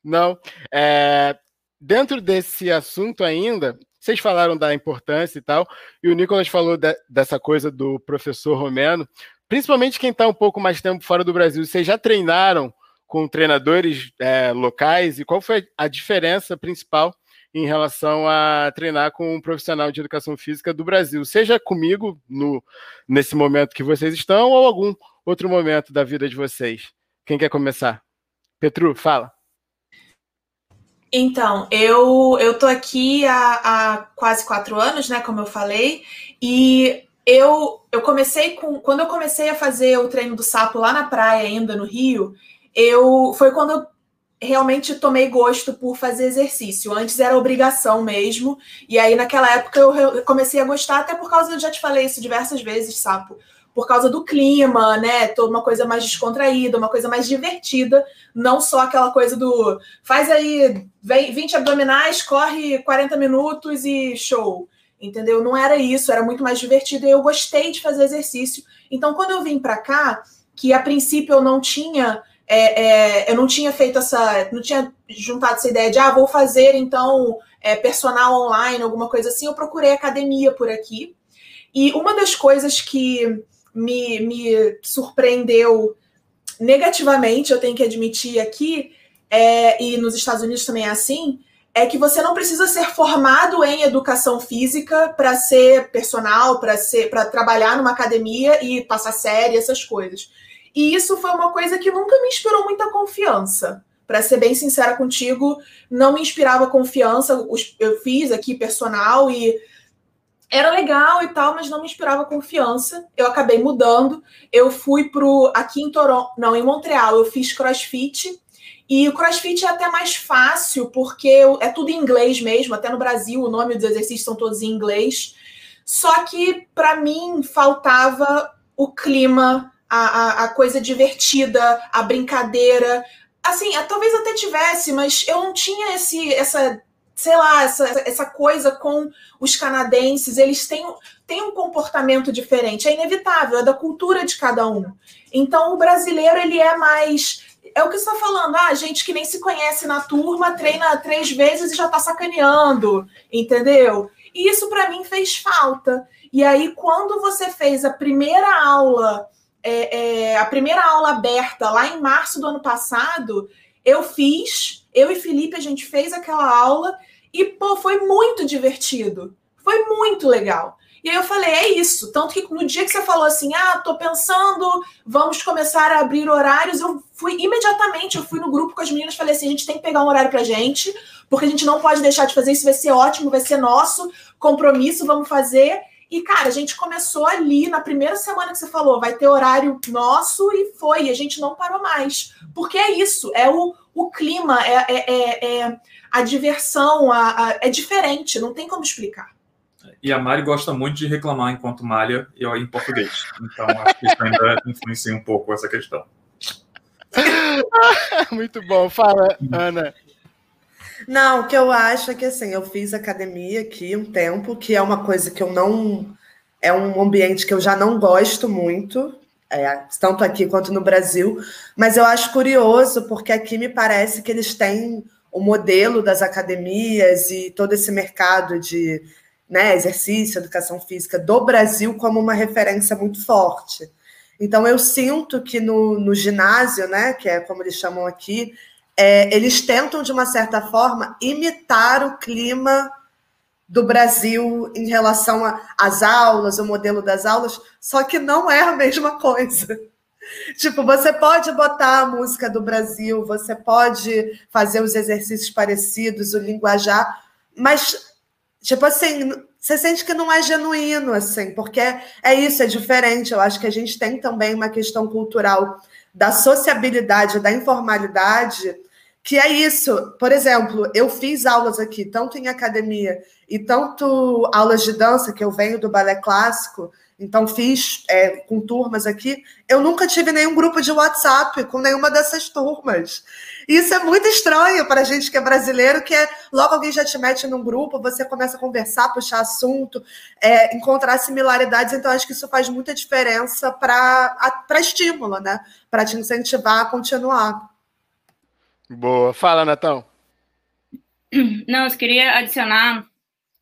Não? É, dentro desse assunto ainda, vocês falaram da importância e tal, e o Nicolas falou de, dessa coisa do professor Romeno, principalmente quem está um pouco mais tempo fora do Brasil, vocês já treinaram com treinadores é, locais e qual foi a diferença principal em relação a treinar com um profissional de educação física do Brasil, seja comigo no, nesse momento que vocês estão ou algum outro momento da vida de vocês. Quem quer começar? Petru, fala. Então, eu eu tô aqui há, há quase quatro anos, né? Como eu falei, e eu eu comecei com quando eu comecei a fazer o treino do sapo lá na praia ainda no Rio, eu foi quando eu realmente tomei gosto por fazer exercício. Antes era obrigação mesmo. E aí, naquela época, eu comecei a gostar, até por causa, eu já te falei isso diversas vezes, sapo. Por causa do clima, né? Toda uma coisa mais descontraída, uma coisa mais divertida. Não só aquela coisa do faz aí 20 abdominais, corre 40 minutos e show. Entendeu? Não era isso, era muito mais divertido e eu gostei de fazer exercício. Então, quando eu vim para cá, que a princípio eu não tinha é, é, eu não tinha feito essa, não tinha juntado essa ideia de, ah, vou fazer então é, personal online, alguma coisa assim. Eu procurei academia por aqui. E uma das coisas que me, me surpreendeu negativamente, eu tenho que admitir aqui, é, e nos Estados Unidos também é assim, é que você não precisa ser formado em educação física para ser personal, para ser para trabalhar numa academia e passar série, essas coisas. E isso foi uma coisa que nunca me inspirou muita confiança. Para ser bem sincera contigo, não me inspirava confiança. Eu fiz aqui personal e era legal e tal, mas não me inspirava confiança. Eu acabei mudando. Eu fui pro aqui em Toronto, não, em Montreal, eu fiz CrossFit. E o CrossFit é até mais fácil, porque é tudo em inglês mesmo, até no Brasil o nome dos exercícios são todos em inglês. Só que para mim faltava o clima a, a, a coisa divertida, a brincadeira. Assim, talvez até tivesse, mas eu não tinha esse, essa, sei lá, essa, essa coisa com os canadenses. Eles têm, têm um comportamento diferente. É inevitável, é da cultura de cada um. Então, o brasileiro, ele é mais é o que você está falando. Ah, gente que nem se conhece na turma, treina três vezes e já está sacaneando, entendeu? E isso para mim fez falta. E aí, quando você fez a primeira aula é, é, a primeira aula aberta lá em março do ano passado, eu fiz, eu e Felipe, a gente fez aquela aula e, pô, foi muito divertido. Foi muito legal. E aí eu falei, é isso. Tanto que no dia que você falou assim, ah, tô pensando, vamos começar a abrir horários, eu fui imediatamente, eu fui no grupo com as meninas, falei assim, a gente tem que pegar um horário pra gente, porque a gente não pode deixar de fazer isso, vai ser ótimo, vai ser nosso compromisso, vamos fazer. E, cara, a gente começou ali na primeira semana que você falou, vai ter horário nosso e foi, e a gente não parou mais. Porque é isso, é o, o clima, é, é, é, é a diversão, a, a, é diferente, não tem como explicar. E a Mari gosta muito de reclamar enquanto malha e em português. Então, acho que isso ainda influencia um pouco essa questão. muito bom. Fala, Ana. Não, o que eu acho é que assim, eu fiz academia aqui um tempo, que é uma coisa que eu não. É um ambiente que eu já não gosto muito, é, tanto aqui quanto no Brasil, mas eu acho curioso, porque aqui me parece que eles têm o modelo das academias e todo esse mercado de né, exercício, educação física do Brasil como uma referência muito forte. Então eu sinto que no, no ginásio, né, que é como eles chamam aqui, é, eles tentam, de uma certa forma, imitar o clima do Brasil em relação às aulas, o modelo das aulas, só que não é a mesma coisa. Tipo, você pode botar a música do Brasil, você pode fazer os exercícios parecidos, o linguajar, mas, tipo assim, você sente que não é genuíno, assim, porque é isso, é diferente. Eu acho que a gente tem também uma questão cultural da sociabilidade, da informalidade, que é isso. Por exemplo, eu fiz aulas aqui, tanto em academia e tanto aulas de dança, que eu venho do balé clássico, então fiz é, com turmas aqui. Eu nunca tive nenhum grupo de WhatsApp com nenhuma dessas turmas. Isso é muito estranho para a gente que é brasileiro, que é logo alguém já te mete num grupo, você começa a conversar, puxar assunto, é, encontrar similaridades. Então, acho que isso faz muita diferença para estímulo, né? Para te incentivar a continuar. Boa. Fala, Natão. Não, eu queria adicionar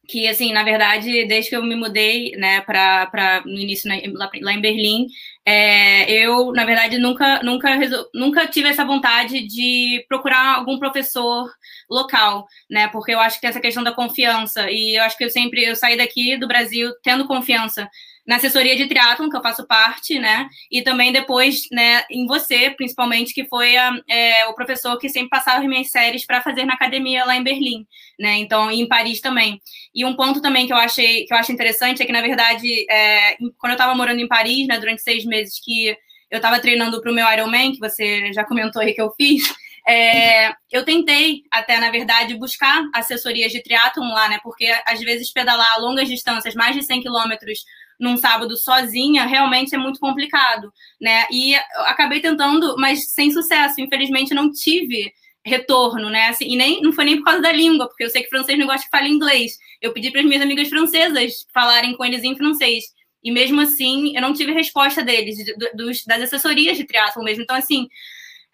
que, assim, na verdade, desde que eu me mudei, né, para no início lá, em Berlim, é, eu, na verdade, nunca, nunca, nunca tive essa vontade de procurar algum professor local, né, porque eu acho que tem essa questão da confiança, e eu acho que eu sempre, eu saí daqui do Brasil tendo confiança na assessoria de triatlon, que eu faço parte, né? E também depois, né, em você, principalmente, que foi a, é, o professor que sempre passava as minhas séries para fazer na academia lá em Berlim, né? Então, e em Paris também. E um ponto também que eu achei que eu acho interessante é que, na verdade, é, quando eu estava morando em Paris, né, durante seis meses que eu estava treinando para o meu Ironman, que você já comentou aí que eu fiz, é, eu tentei até, na verdade, buscar assessorias de triatlon lá, né? Porque às vezes pedalar longas distâncias, mais de 100 quilômetros num sábado sozinha realmente é muito complicado, né? E acabei tentando, mas sem sucesso. Infelizmente não tive retorno, né? Assim, e nem não foi nem por causa da língua, porque eu sei que francês não gosta que fale inglês. Eu pedi para as minhas amigas francesas falarem com eles em francês. E mesmo assim, eu não tive resposta deles, dos, das assessorias de triatlo mesmo. Então, assim,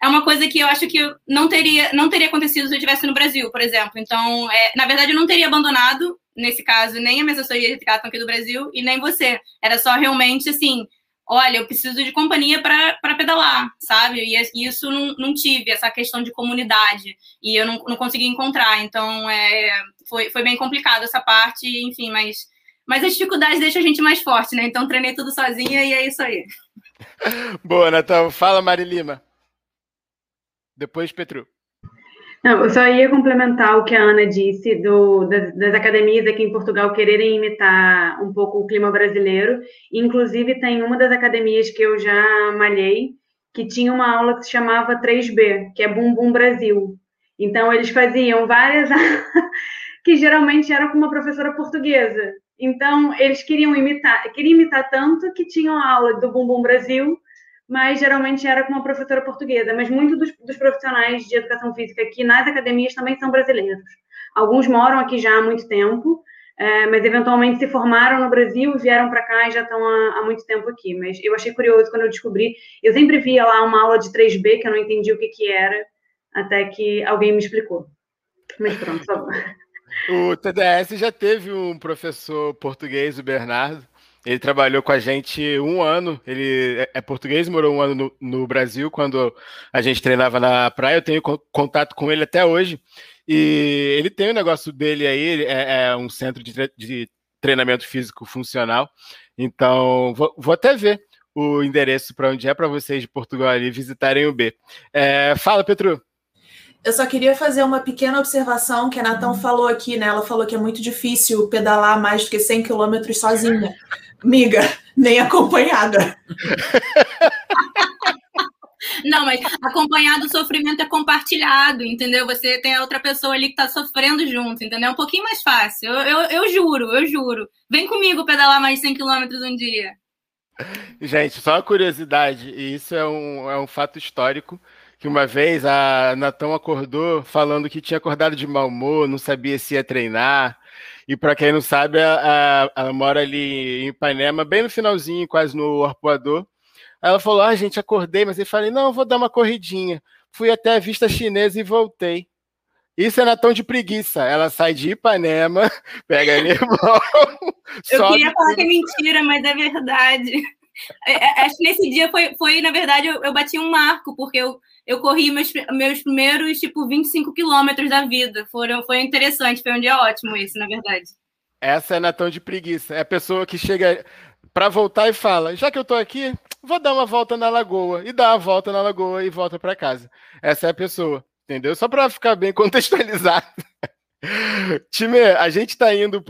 é uma coisa que eu acho que não teria, não teria acontecido se eu estivesse no Brasil, por exemplo. Então, é, na verdade, eu não teria abandonado, nesse caso, nem a minha assessoria de triatlon aqui do Brasil e nem você. Era só realmente assim, olha, eu preciso de companhia para pedalar, sabe? E isso não, não tive, essa questão de comunidade. E eu não, não consegui encontrar. Então, é, foi, foi bem complicado essa parte, enfim, mas... Mas as dificuldades deixam a gente mais forte, né? Então treinei tudo sozinha e é isso aí. Boa, Natal. Fala, Mari Lima. Depois, Petru. Não, eu só ia complementar o que a Ana disse do, das, das, academias aqui em Portugal quererem imitar um pouco o clima brasileiro. Inclusive, tem uma das academias que eu já malhei que tinha uma aula que se chamava 3B, que é Bumbum Brasil. Então, eles faziam várias que geralmente eram com uma professora portuguesa. Então, eles queriam imitar, queriam imitar tanto que tinham aula do Bumbum Brasil mas geralmente era com uma professora portuguesa. Mas muitos dos, dos, profissionais de educação física aqui nas academias também são brasileiros. Alguns moram aqui já há muito tempo, é, mas eventualmente se formaram no Brasil, vieram para cá e já estão há, há, muito tempo aqui. Mas eu achei curioso quando eu descobri. Eu sempre via lá uma aula de 3B que eu não entendi o que, que era, até que alguém me explicou. Mas pronto, só. O TDS já teve um professor português, o Bernardo, ele trabalhou com a gente um ano. Ele é, é português, morou um ano no, no, Brasil quando a gente treinava na praia. Eu tenho contato com ele até hoje. E ele tem o um negócio dele aí, é, é um centro de, de, treinamento físico funcional. Então, vou, vou até ver o endereço para onde é para vocês de Portugal ali visitarem o B. É, fala, Petru. Eu só queria fazer uma pequena observação que a Natão falou aqui, né? Ela falou que é muito difícil pedalar mais do que 100 quilômetros sozinha. Miga, nem acompanhada. Não, mas acompanhado o sofrimento é compartilhado, entendeu? Você tem a outra pessoa ali que tá sofrendo junto, entendeu? É um pouquinho mais fácil. Eu, eu, eu juro, eu juro. Vem comigo pedalar mais 100 quilômetros um dia. Gente, só uma curiosidade, e isso é um, é um fato histórico, que uma vez a Natão acordou falando que tinha acordado de mau humor, não sabia se ia treinar. E para quem não sabe, ela, ela mora ali em Ipanema, bem no finalzinho, quase no arpoador. Ela falou: Ah, gente, acordei, mas eu falei: Não, vou dar uma corridinha. Fui até a vista chinesa e voltei. Isso é Natão de preguiça. Ela sai de Ipanema, pega irmão. Eu queria falar que é mentira, mas é verdade. É, é, acho que nesse dia foi, foi na verdade, eu, eu, bati um marco, porque eu, eu corri meus, meus primeiros, tipo, 25 quilômetros da vida. Foram, foi interessante, foi um dia ótimo esse, na verdade. Essa é Natão de preguiça. É a pessoa que chega para voltar e fala: já que eu tô aqui, vou dar uma volta na lagoa. E dá uma volta na lagoa e volta para casa. Essa é a pessoa, entendeu? Só para ficar bem contextualizado. Time, a gente está indo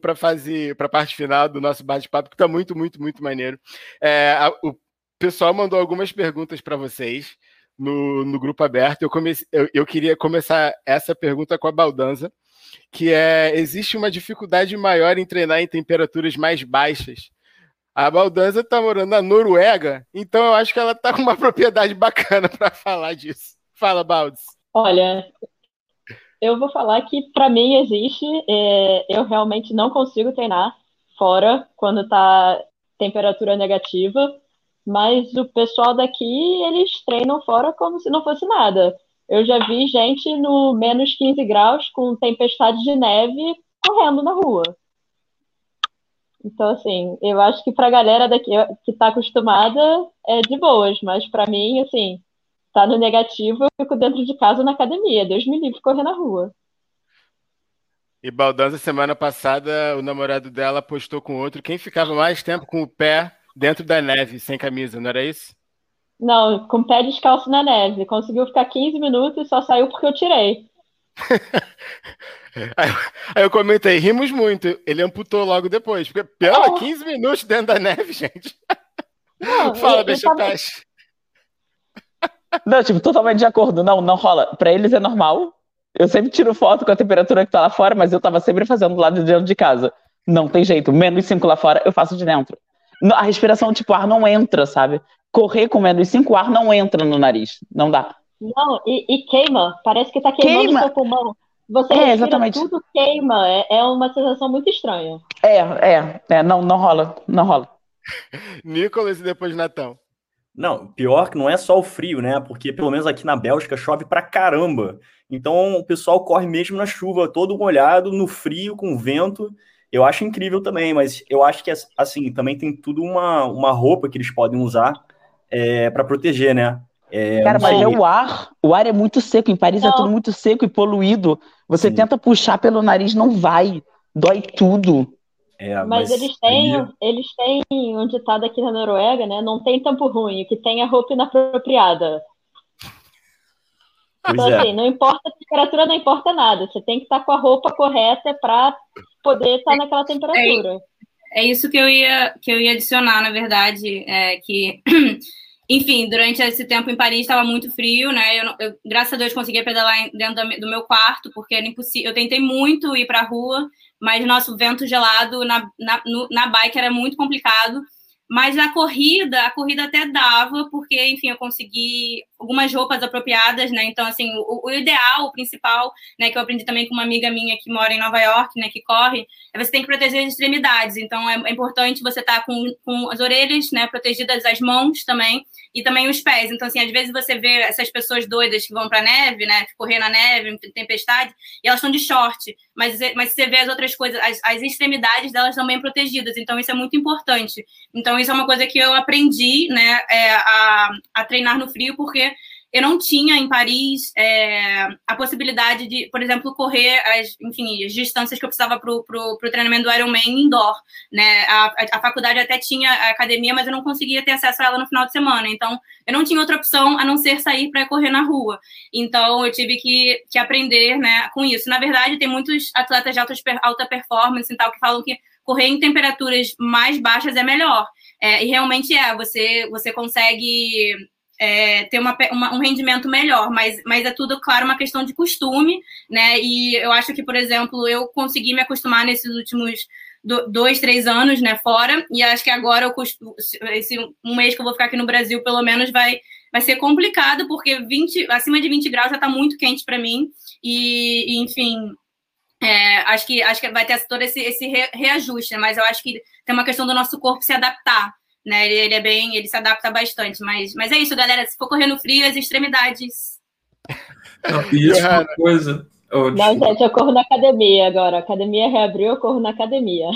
para fazer para a parte final do nosso bate-papo, que está muito, muito, muito maneiro. É, a, o pessoal mandou algumas perguntas para vocês no, no grupo aberto. Eu, comece, eu, eu queria começar essa pergunta com a Baldanza, que é: existe uma dificuldade maior em treinar em temperaturas mais baixas a Baldanza está morando na Noruega, então eu acho que ela está com uma propriedade bacana para falar disso. Fala, Baldes. Olha, eu vou falar que para mim existe. É, eu realmente não consigo treinar fora quando está temperatura negativa, mas o pessoal daqui eles treinam fora como se não fosse nada. Eu já vi gente no menos 15 graus com tempestade de neve correndo na rua. Então, assim, eu acho que para a galera daqui que está acostumada é de boas, mas para mim, assim, tá no negativo, eu fico dentro de casa na academia. Deus me livre correr na rua. E Baldanza, semana passada, o namorado dela postou com outro quem ficava mais tempo com o pé dentro da neve, sem camisa, não era isso? Não, com o pé descalço na neve. Conseguiu ficar 15 minutos e só saiu porque eu tirei. Aí, aí, eu comentei, rimos muito. Ele amputou logo depois. Porque, pela, oh. 15 minutos dentro da neve, gente. Não, Fala, deixa eu tava... Não, tipo, totalmente de acordo. Não, não rola. Pra eles é normal. Eu sempre tiro foto com a temperatura que tá lá fora, mas eu tava sempre fazendo do lado de dentro de casa. Não tem jeito. Menos 5 lá fora, eu faço de dentro. A respiração, tipo, ar não entra, sabe? Correr com menos 5 ar não entra no nariz. Não dá. Não, e, e queima. Parece que tá queimando queima. seu pulmão. Você é, exatamente. tudo queima, é, é uma sensação muito estranha. É, é, é não, não rola, não rola. Nicolas e depois Natão. Não, pior que não é só o frio, né? Porque pelo menos aqui na Bélgica chove pra caramba. Então o pessoal corre mesmo na chuva, todo molhado, no frio, com vento. Eu acho incrível também, mas eu acho que assim também tem tudo uma, uma roupa que eles podem usar é, para proteger, né? É, Cara, mas é o ar. O ar é muito seco. Em Paris é não. é tudo muito seco e poluído. Você Sim. tenta puxar pelo nariz, não vai. Dói tudo. É, mas, mas, eles têm, aí... eles têm um ditado aqui na Noruega, né? Não tem tempo ruim, que tem a roupa inapropriada. Pois então, é. assim, não importa a temperatura, não importa nada. Você tem que estar com a roupa correta para poder estar naquela temperatura. É, é, isso que eu ia que eu ia adicionar, na verdade, é que enfim, durante esse tempo em Paris estava muito frio, né? Eu, eu, graças a Deus consegui pedalar dentro do meu quarto, porque era impossível. Eu tentei muito ir para a rua, mas nosso vento gelado na, na, no, na bike era muito complicado. Mas na corrida, a corrida até dava, porque, enfim, eu consegui algumas roupas apropriadas, né? Então, assim, o, o, ideal, o principal, né, que eu aprendi também com uma amiga minha que mora em Nova York, né, que corre, é você tem que proteger as extremidades. Então, é, é importante você estar tá com, com as orelhas, né, protegidas, as mãos também, e também os pés. Então, assim, às vezes você vê essas pessoas doidas que vão para neve, né, correr na neve, tempestade, e elas estão de short, mas, mas você vê as outras coisas, as, as extremidades delas também protegidas. Então, isso é muito importante. Então, isso é uma coisa que eu aprendi, né, é, a, a treinar no frio, porque eu não tinha em Paris é, a possibilidade de, por exemplo, correr as, enfim, as distâncias que eu precisava para o treinamento do Ironman indoor. Né? A, a, faculdade até tinha a academia, mas eu não conseguia ter acesso a ela no final de semana. Então, eu não tinha outra opção a não ser sair para correr na rua. Então, eu tive que, que aprender né, com isso. Na verdade, tem muitos atletas de alta, alta performance e tal que falam que correr em temperaturas mais baixas é melhor. É, e realmente é, você, você consegue é, ter uma, uma, um rendimento melhor, mas, mas é tudo, claro, uma questão de costume, né? E eu acho que, por exemplo, eu consegui me acostumar nesses últimos dois, três anos, né, fora, e acho que agora eu costumo, esse um mês que eu vou ficar aqui no Brasil, pelo menos, vai, vai ser complicado, porque 20, acima de 20 graus já está muito quente para mim, e, e enfim, é, acho, que, acho que vai ter todo esse, esse reajuste, né? mas eu acho que tem uma questão do nosso corpo se adaptar né? Ele, ele, é bem, ele se adapta bastante, mas, mas é isso, galera. Se for correr no frio, as extremidades. Não, e isso é uma coisa. Oh, não, gente, eu corro na academia agora. A academia reabriu, eu corro na academia.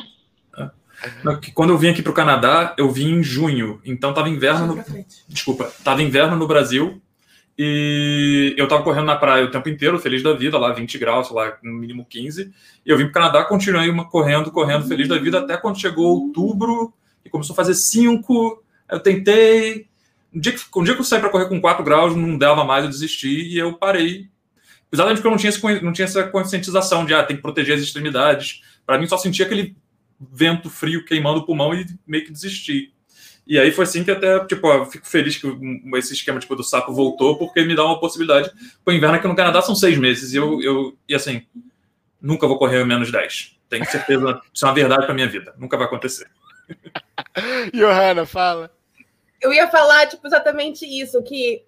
Quando eu vim aqui para o Canadá, eu vim em junho, então estava inverno. No... Desculpa, estava inverno no Brasil e eu estava correndo na praia o tempo inteiro, feliz da vida, lá 20 graus, lá no mínimo 15. E eu vim para o Canadá, continuei uma, correndo, correndo, feliz da vida, até quando chegou outubro, e começou a fazer 5. Eu tentei. Um dia, que, um dia que eu saí para correr com 4 graus, não dava mais, eu desisti e eu parei. Exatamente porque eu não tinha, esse, não tinha essa conscientização de ah, tem que proteger as extremidades. Para mim, só sentia aquele vento frio queimando o pulmão e meio que desisti. E aí foi assim que até, tipo, fico feliz que esse esquema tipo, do sapo voltou, porque me dá uma possibilidade. O inverno aqui no Canadá são seis meses, e eu, eu e assim, nunca vou correr menos 10. Tenho certeza, isso é uma verdade para minha vida. Nunca vai acontecer. Johanna, fala. Eu ia falar, tipo, exatamente isso, que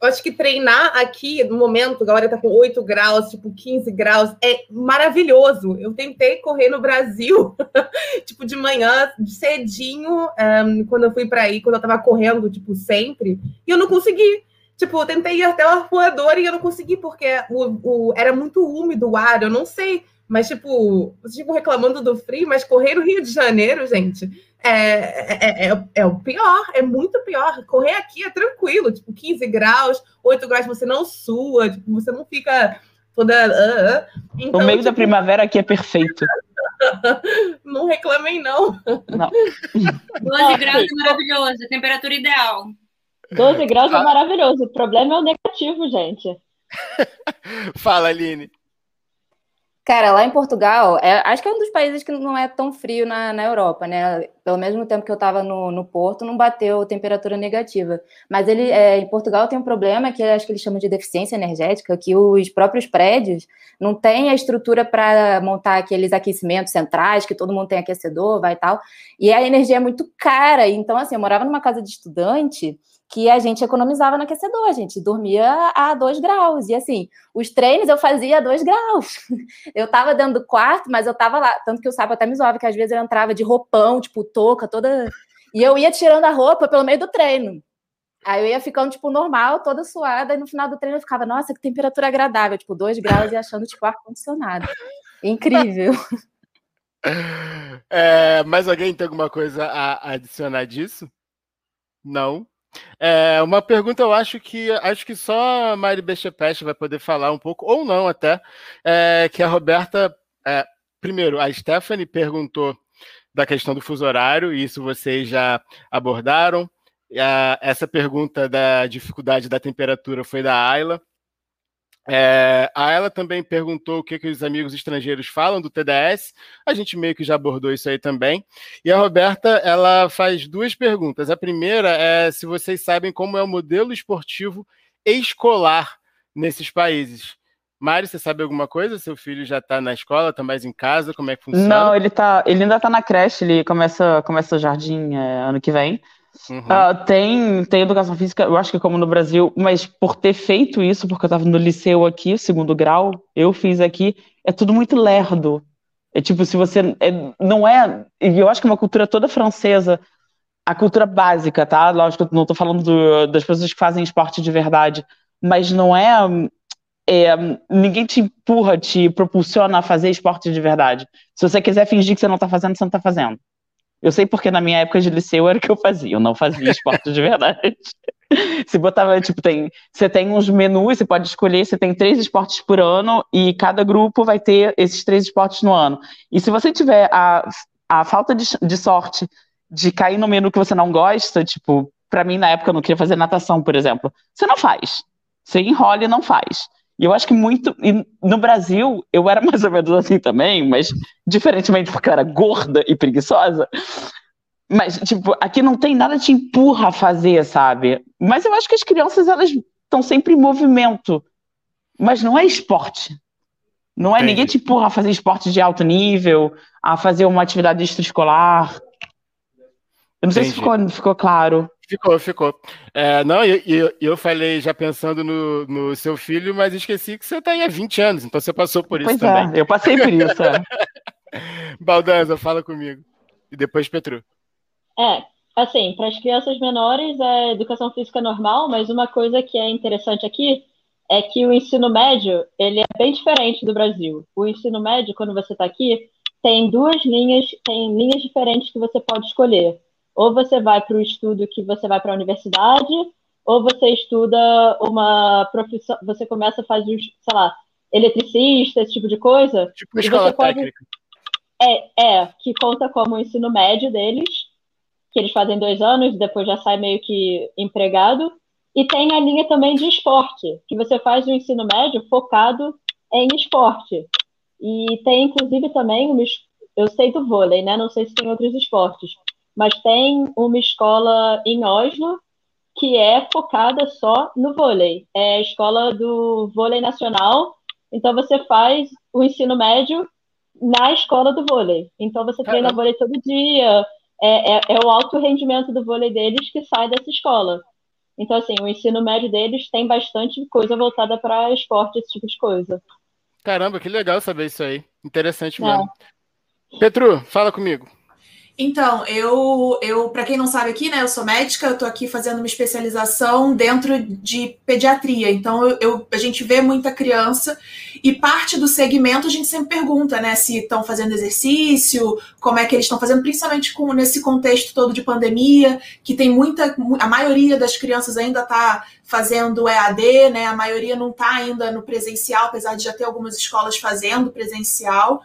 eu acho que treinar aqui, no momento, agora tá com 8 graus, tipo 15 graus, é maravilhoso. Eu tentei correr no Brasil, tipo, de manhã, cedinho, um, quando eu fui para aí, quando eu tava correndo, tipo, sempre, e eu não consegui. Tipo, eu tentei ir até o arpoador e eu não consegui, porque o, o, era muito úmido o ar, eu não sei mas, tipo, ficam reclamando do frio, mas correr no Rio de Janeiro, gente, é, é, é, é, o pior, é muito pior. Correr aqui é tranquilo, tipo, 15 graus, 8 graus, você não sua, tipo, você não fica toda. Uh, uh. Então, o meio tipo, da primavera aqui é perfeito. não reclamem, não. Não. 12 graus é maravilhoso, temperatura ideal. 12 graus é maravilhoso. O problema é o negativo, gente. Fala, Aline. Cara, lá em Portugal, é, acho que é um dos países que não é tão frio na, na Europa, né? Pelo mesmo tempo que eu estava no, no Porto, não bateu temperatura negativa. Mas ele, é, em Portugal tem um problema que acho que eles chamam de deficiência energética, que os próprios prédios não têm a estrutura para montar aqueles aquecimentos centrais, que todo mundo tem aquecedor, vai e tal. E a energia é muito cara. Então, assim, eu morava numa casa de estudante que a gente economizava no aquecedor, a gente dormia a 2 graus. E assim, os treinos eu fazia a 2 graus. Eu tava dentro do quarto, mas eu tava lá. Tanto que o sapo até me zoava, que às vezes eu entrava de roupão, tipo, touca, toda. E eu ia tirando a roupa pelo meio do treino. Aí eu ia ficando, tipo, normal, toda suada, e no final do treino eu ficava, nossa, que temperatura agradável, tipo, 2 graus e achando, tipo, ar-condicionado. Incrível. É, mais alguém tem alguma coisa a adicionar disso? Não? É, uma pergunta, eu acho que acho que só a Mari Bechepeste vai poder falar um pouco, ou não até, é, que a Roberta. É, primeiro, a Stephanie perguntou da questão do fuso horário, e isso vocês já abordaram. A, essa pergunta da dificuldade da temperatura foi da Ayla. É, a ela também perguntou o que, que os amigos estrangeiros falam do TDS. A gente meio que já abordou isso aí também. E a Roberta, ela faz duas perguntas. A primeira é se vocês sabem como é o modelo esportivo escolar nesses países. Mário, você sabe alguma coisa? Seu filho já está na escola, está mais em casa? Como é que funciona? Não, ele tá, ele ainda está na creche, ele começa, começa o jardim é, ano que vem. Uhum. Uh, tem, tem educação física, eu acho que como no Brasil, mas por ter feito isso, porque eu estava no liceu aqui, segundo grau, eu fiz aqui, é tudo muito lerdo. É tipo, se você. É, não é. Eu acho que é uma cultura toda francesa, a cultura básica, tá? Lógico que eu não estou falando do, das pessoas que fazem esporte de verdade, mas não é, é. ninguém te empurra, te propulsiona a fazer esporte de verdade. Se você quiser fingir que você não está fazendo, você não está fazendo. Eu sei porque na minha época de liceu era o que eu fazia, eu não fazia esporte de verdade. Se botava, tipo, tem. Você tem uns menus, você pode escolher, você tem três esportes por ano e cada grupo vai ter esses três esportes no ano. E se você tiver a, a falta de, de sorte de cair no menu que você não gosta, tipo, para mim na época eu não queria fazer natação, por exemplo, você não faz. Você enrola e não faz. E eu acho que muito. no Brasil, eu era mais ou menos assim também, mas diferentemente porque eu era gorda e preguiçosa. Mas, tipo, aqui não tem nada que te empurra a fazer, sabe? Mas eu acho que as crianças, elas estão sempre em movimento. Mas não é esporte. Não é Entendi. ninguém te empurra a fazer esporte de alto nível, a fazer uma atividade extraescolar. Eu não Entendi. sei se ficou, ficou claro. Ficou, ficou. É, não, eu, eu, eu, falei já pensando no, no seu filho, mas esqueci que você está aí há 20 anos, então você passou por isso pois também. É, eu passei por isso. É. Baldanza, fala comigo. E depois Petru. É, assim, para as crianças menores é educação física normal, mas uma coisa que é interessante aqui é que o ensino médio, ele é bem diferente do Brasil. O ensino médio, quando você está aqui, tem duas linhas, tem linhas diferentes que você pode escolher ou você vai para o estudo que você vai para a universidade, ou você estuda uma profissão, você começa a fazer, sei lá, eletricista, esse tipo de coisa. Tipo escola técnica. Pode... É, é, que conta como o ensino médio deles, que eles fazem dois anos e depois já sai meio que empregado. E tem a linha também de esporte, que você faz o ensino médio focado em esporte. E tem, inclusive, também, eu sei do vôlei, né? Não sei se tem outros esportes, mas tem uma escola em Oslo que é focada só no vôlei. É a escola do vôlei nacional. Então você faz o ensino médio na escola do vôlei. Então você treina vôlei todo dia. É, é, é, o alto rendimento do vôlei deles que sai dessa escola. Então, assim, o ensino médio deles tem bastante coisa voltada para esporte, esse tipo de coisa. Caramba, que legal saber isso aí. Interessante mesmo. É. Petru, fala comigo. Então, eu, eu para quem não sabe aqui, né, eu sou médica, eu estou aqui fazendo uma especialização dentro de pediatria. Então, eu, eu, a gente vê muita criança e parte do segmento a gente sempre pergunta, né, se estão fazendo exercício, como é que eles estão fazendo, principalmente com, nesse contexto todo de pandemia, que tem muita, a maioria das crianças ainda está fazendo EAD, né, a maioria não está ainda no presencial, apesar de já ter algumas escolas fazendo presencial.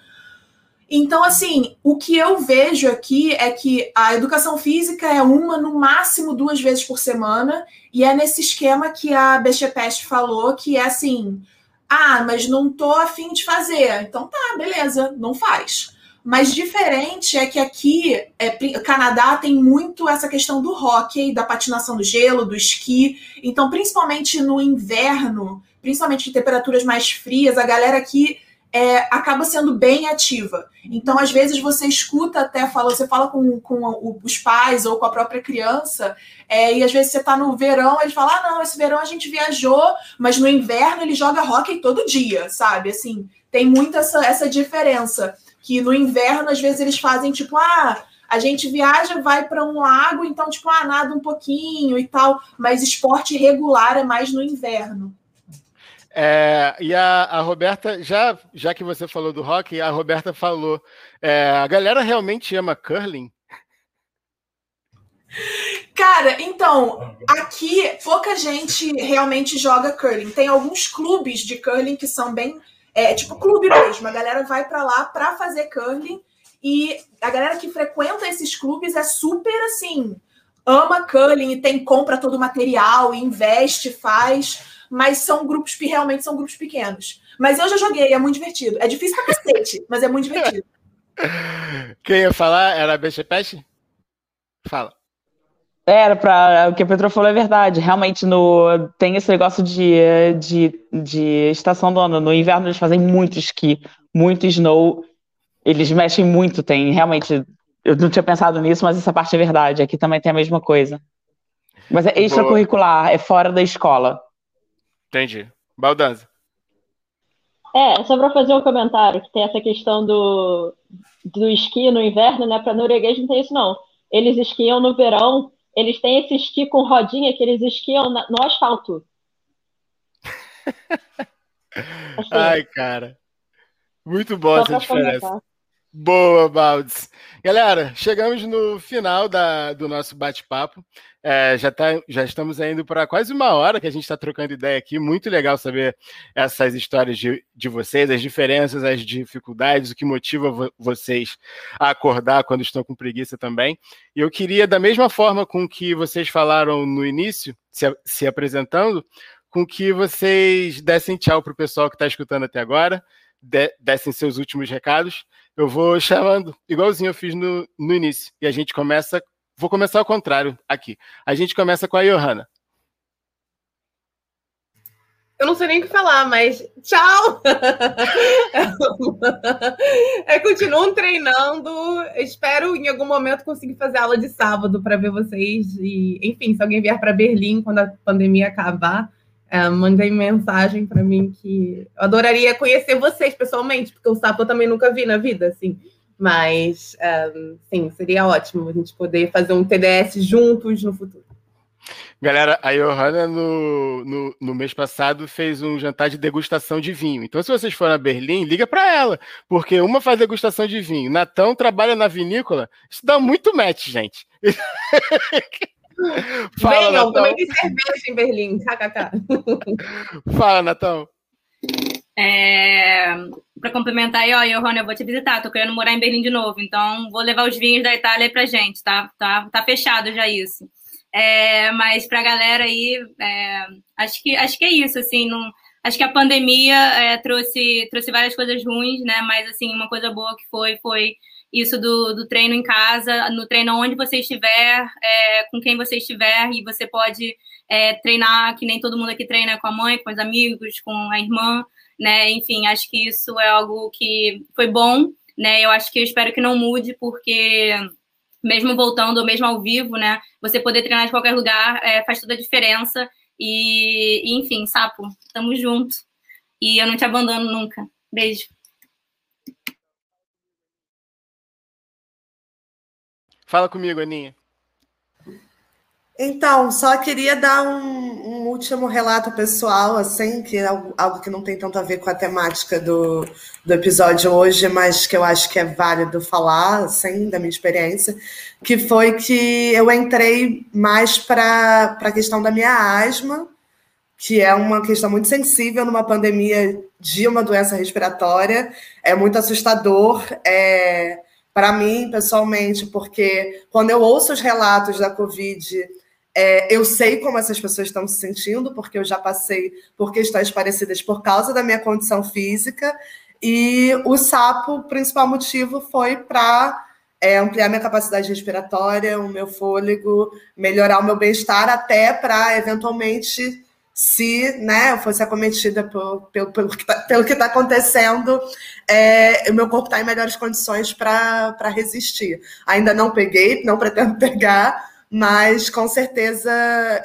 Então, assim, o que eu vejo aqui é que a educação física é uma, no máximo duas vezes por semana, e é nesse esquema que a Bechepest falou, que é assim: ah, mas não tô afim de fazer. Então tá, beleza, não faz. Mas diferente é que aqui, é, Canadá tem muito essa questão do hockey, da patinação do gelo, do esqui. Então, principalmente no inverno, principalmente em temperaturas mais frias, a galera aqui é, acaba sendo bem ativa. Então, às vezes, você escuta até, fala, você fala com, com os pais ou com a própria criança, é, e às vezes você está no verão, ele fala: ah, não, esse verão a gente viajou, mas no inverno ele joga hockey todo dia, sabe? Assim, tem muita essa, essa diferença. Que no inverno, às vezes, eles fazem tipo, ah, a gente viaja, vai para um lago, então, tipo, ah, nada um pouquinho e tal, mas esporte regular é mais no inverno. É, e a, a, Roberta, já, já que você falou do rock, a Roberta falou: é, a galera realmente ama curling? Cara, então, aqui pouca gente realmente joga curling. Tem alguns clubes de curling que são bem. É, tipo clube mesmo. A galera vai para lá para fazer curling. E a galera que frequenta esses clubes é super assim. Ama curling e tem compra todo o material, investe, faz mas são grupos que realmente são grupos pequenos. Mas eu já joguei, é muito divertido. É difícil pra cacete, mas é muito divertido. Quem ia falar era a Peixe? Fala. Era para o que a Petro falou é verdade. Realmente no tem esse negócio de, de, de estação do ano. No inverno eles fazem muito esqui, muito snow. Eles mexem muito, tem realmente. Eu não tinha pensado nisso, mas essa parte é verdade. Aqui também tem a mesma coisa. Mas é extracurricular, é fora da escola. Entendi. Baldanza. É, só para fazer um comentário, que tem essa questão do, do esqui no inverno, né? Para norueguês não tem isso, não. Eles esquiam no verão, eles têm esse esqui com rodinha que eles esquiam na, no asfalto. Assim, Ai, cara. Muito bom essa diferença. Comentar. Boa, Baldes. Galera, chegamos no final da, do nosso bate-papo. É, já, tá, já estamos indo para quase uma hora que a gente está trocando ideia aqui. Muito legal saber essas histórias de, de vocês, as diferenças, as dificuldades, o que motiva vo vocês a acordar quando estão com preguiça também. E eu queria, da mesma forma com que vocês falaram no início, se, se apresentando, com que vocês dessem tchau para o pessoal que está escutando até agora, de, dessem seus últimos recados. Eu vou chamando, igualzinho eu fiz no, no início. E a gente começa Vou começar ao contrário aqui. A gente começa com a Johanna. Eu não sei nem o que falar, mas tchau! é, treinando. Espero em algum momento conseguir fazer aula de sábado para ver vocês. E, enfim, se alguém vier para Berlim quando a pandemia acabar, é, mandem mensagem para mim que eu adoraria conhecer vocês pessoalmente, porque o sapo eu também nunca vi na vida, assim. Mas, um, sim, seria ótimo a gente poder fazer um TDS juntos no futuro. Galera, a Johanna no, no, no, mês passado fez um jantar de degustação de vinho. Então, se vocês forem a Berlim, liga para ela, porque uma faz degustação de vinho, Natão trabalha na vinícola. Isso dá muito match, gente. Fala, Venham, também tem cerveja em Berlim, kkk. Fala, Natão. É, para complementar aí, ó, Johanna, eu vou te visitar, tô querendo morar em Berlim de novo, então vou levar os vinhos da Itália aí pra gente, tá? Tá, tá fechado já isso. É, mas pra galera aí, é, acho, que, acho que é isso, assim, não, acho que a pandemia é, trouxe, trouxe várias coisas ruins, né? Mas, assim, uma coisa boa que foi, foi isso do, do treino em casa, no treino onde você estiver, é, com quem você estiver, e você pode é, treinar, que nem todo mundo aqui treina com a mãe, com os amigos, com a irmã, né? Enfim, acho que isso é algo que foi bom, né? Eu acho que eu espero que não mude, porque mesmo voltando ou mesmo ao vivo, né? Você poder treinar de qualquer lugar é, faz toda a diferença. E, e, enfim, Sapo, tamo junto. E eu não te abandono nunca. Beijo. Fala comigo, Aninha. Então, só queria dar um, um, último relato pessoal, assim, que é algo, que não tem tanto a ver com a temática do, do episódio hoje, mas que eu acho que é válido falar, assim, da minha experiência, que foi que eu entrei mais para a questão da minha asma, que é uma questão muito sensível numa pandemia de uma doença respiratória, é muito assustador, é, para mim, pessoalmente, porque quando eu ouço os relatos da Covid é, eu sei como essas pessoas estão se sentindo, porque eu já passei por questões parecidas por causa da minha condição física. E o sapo, o principal motivo foi para é, ampliar minha capacidade respiratória, o meu fôlego, melhorar o meu bem-estar, até para eventualmente, se né, eu fosse acometida por, pelo, pelo, que está tá acontecendo, é, o meu corpo está em melhores condições para resistir. Ainda não peguei, não pretendo pegar mas com certeza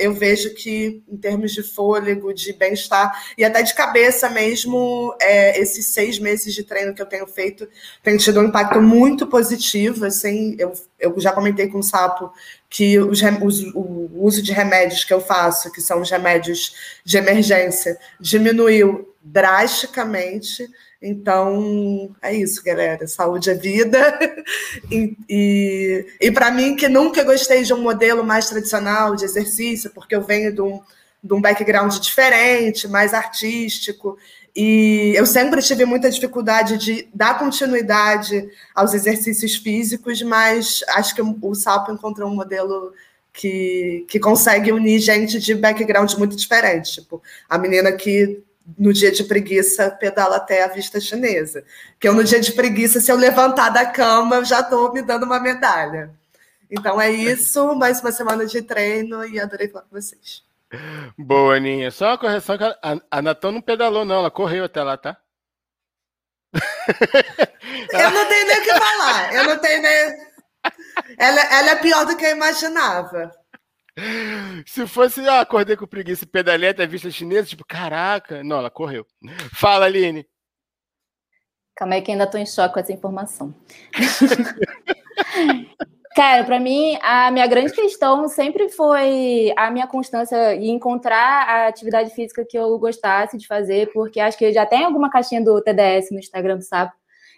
eu vejo que, em termos de fôlego, de bem-estar e até de cabeça mesmo, é, esses seis meses de treino que eu tenho feito tem tido um impacto muito positivo. Assim, eu, eu já comentei com o Sapo que os, os, o uso de remédios que eu faço, que são os remédios de emergência, diminuiu drasticamente. Então, é isso, galera. Saúde é vida. e e, e para mim, que nunca gostei de um modelo mais tradicional de exercício, porque eu venho de um, de um background diferente, mais artístico, e eu sempre tive muita dificuldade de dar continuidade aos exercícios físicos, mas acho que o Sapo encontrou um modelo que, que consegue unir gente de background muito diferente. Tipo, a menina que no dia de preguiça, pedala até a vista chinesa. Que eu, no dia de preguiça, se eu levantar da cama, eu já estou me dando uma medalha. Então é isso, mais uma semana de treino e adorei falar com vocês. Boa, Aninha. Só uma correção que a, a Natão não pedalou, não, ela correu até lá, tá? eu não tenho nem o que falar. Eu não tenho nem. Ela, ela é pior do que eu imaginava. Se fosse, ah, acordei com preguiça e pedalei até a vista chinesa, tipo, caraca. Não, ela correu. Fala, Aline. Calma aí que ainda tô em choque com essa informação. Cara, para mim, a minha grande questão sempre foi a minha constância e encontrar a atividade física que eu gostasse de fazer, porque acho que já tem alguma caixinha do TDS no Instagram do Sapo.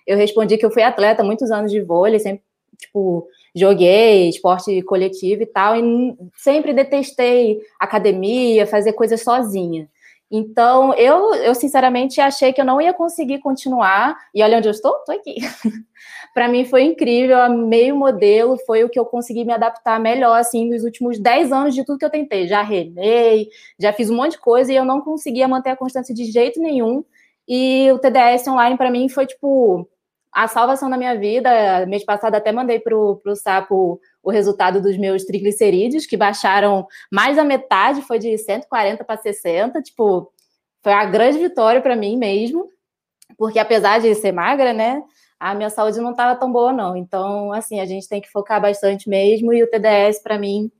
eu respondi que eu fui atleta muitos anos de vôlei, sempre, tipo, joguei esporte coletivo e tal, e sempre detestei academia, fazer coisas sozinha. Então, eu, eu sinceramente achei que eu não ia conseguir continuar. E olha onde eu estou, estou aqui. para mim foi incrível, meio modelo, foi o que eu consegui me adaptar melhor, assim, nos últimos 10 anos de tudo que eu tentei. Já remei, já fiz um monte de coisa e eu não conseguia manter a constância de jeito nenhum. E o TDS online para mim foi, tipo, a salvação da minha vida. Mês passado até mandei pro, pro Sapo o resultado dos meus triglicerídeos, que baixaram mais da metade, foi de 140 para 60, tipo, foi a grande vitória para mim mesmo, porque apesar de ser magra, né, a minha saúde não estava tão boa não. Então, assim, a gente tem que focar bastante mesmo e o TDS para mim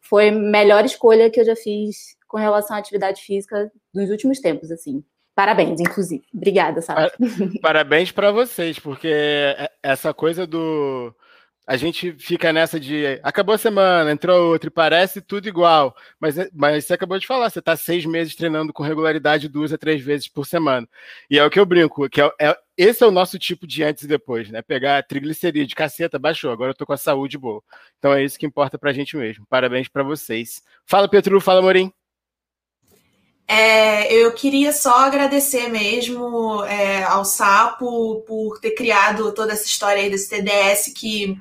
foi a melhor escolha que eu já fiz com relação à atividade física dos últimos tempos, assim. Parabéns, inclusive. Obrigada, sabe? Parabéns para vocês, porque essa coisa do a gente fica nessa de acabou a semana, entrou outro e parece tudo igual. Mas, mas você acabou de falar, você está seis meses treinando com regularidade duas a três vezes por semana. E é o que eu brinco, que é, é esse é o nosso tipo de antes e depois, né? Pegar triglicerídeo, caceta, baixou, agora eu tô com a saúde boa. Então é isso que importa pra gente mesmo. Parabéns para vocês. Fala, Petru, fala, Morim. É, eu queria só agradecer mesmo é, ao Sapo por ter criado toda essa história aí desse TDS que,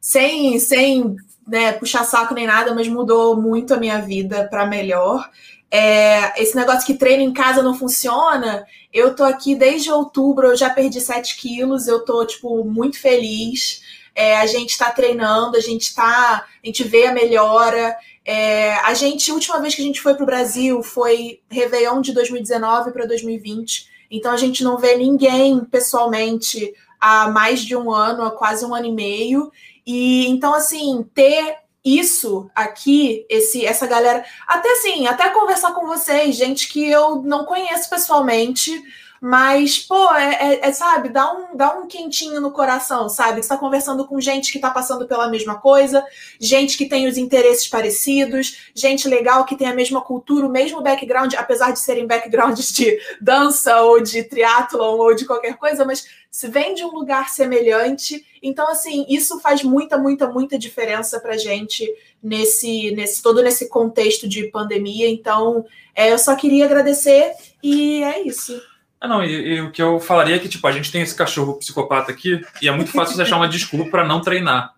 sem, sem né, puxar saco nem nada, mas mudou muito a minha vida para melhor. É, esse negócio que treino em casa não funciona, eu tô aqui desde outubro, eu já perdi 7 quilos, eu tô, tipo, muito feliz. É, a gente está treinando, a gente tá. A gente vê a melhora. É, a gente, a última vez que a gente foi para o Brasil foi Réveillon de 2019 para 2020. Então a gente não vê ninguém pessoalmente há mais de um ano, há quase um ano e meio. E então, assim, ter isso aqui, esse, essa galera, até assim, até conversar com vocês, gente que eu não conheço pessoalmente, mas, pô, é, é, é, sabe, dá um, dá um quentinho no coração, sabe? Você tá conversando com gente que tá passando pela mesma coisa, gente que tem os interesses parecidos, gente legal que tem a mesma cultura, o mesmo background, apesar de serem backgrounds de dança ou de triatlon ou de qualquer coisa, mas se vem de um lugar semelhante. Então, assim, isso faz muita, muita, muita diferença pra gente nesse, nesse todo nesse contexto de pandemia. Então, é, eu só queria agradecer e é isso. Ah, não, e, e, o que eu falaria é que, tipo, a gente tem esse cachorro psicopata aqui e é muito fácil você achar uma desculpa para não treinar.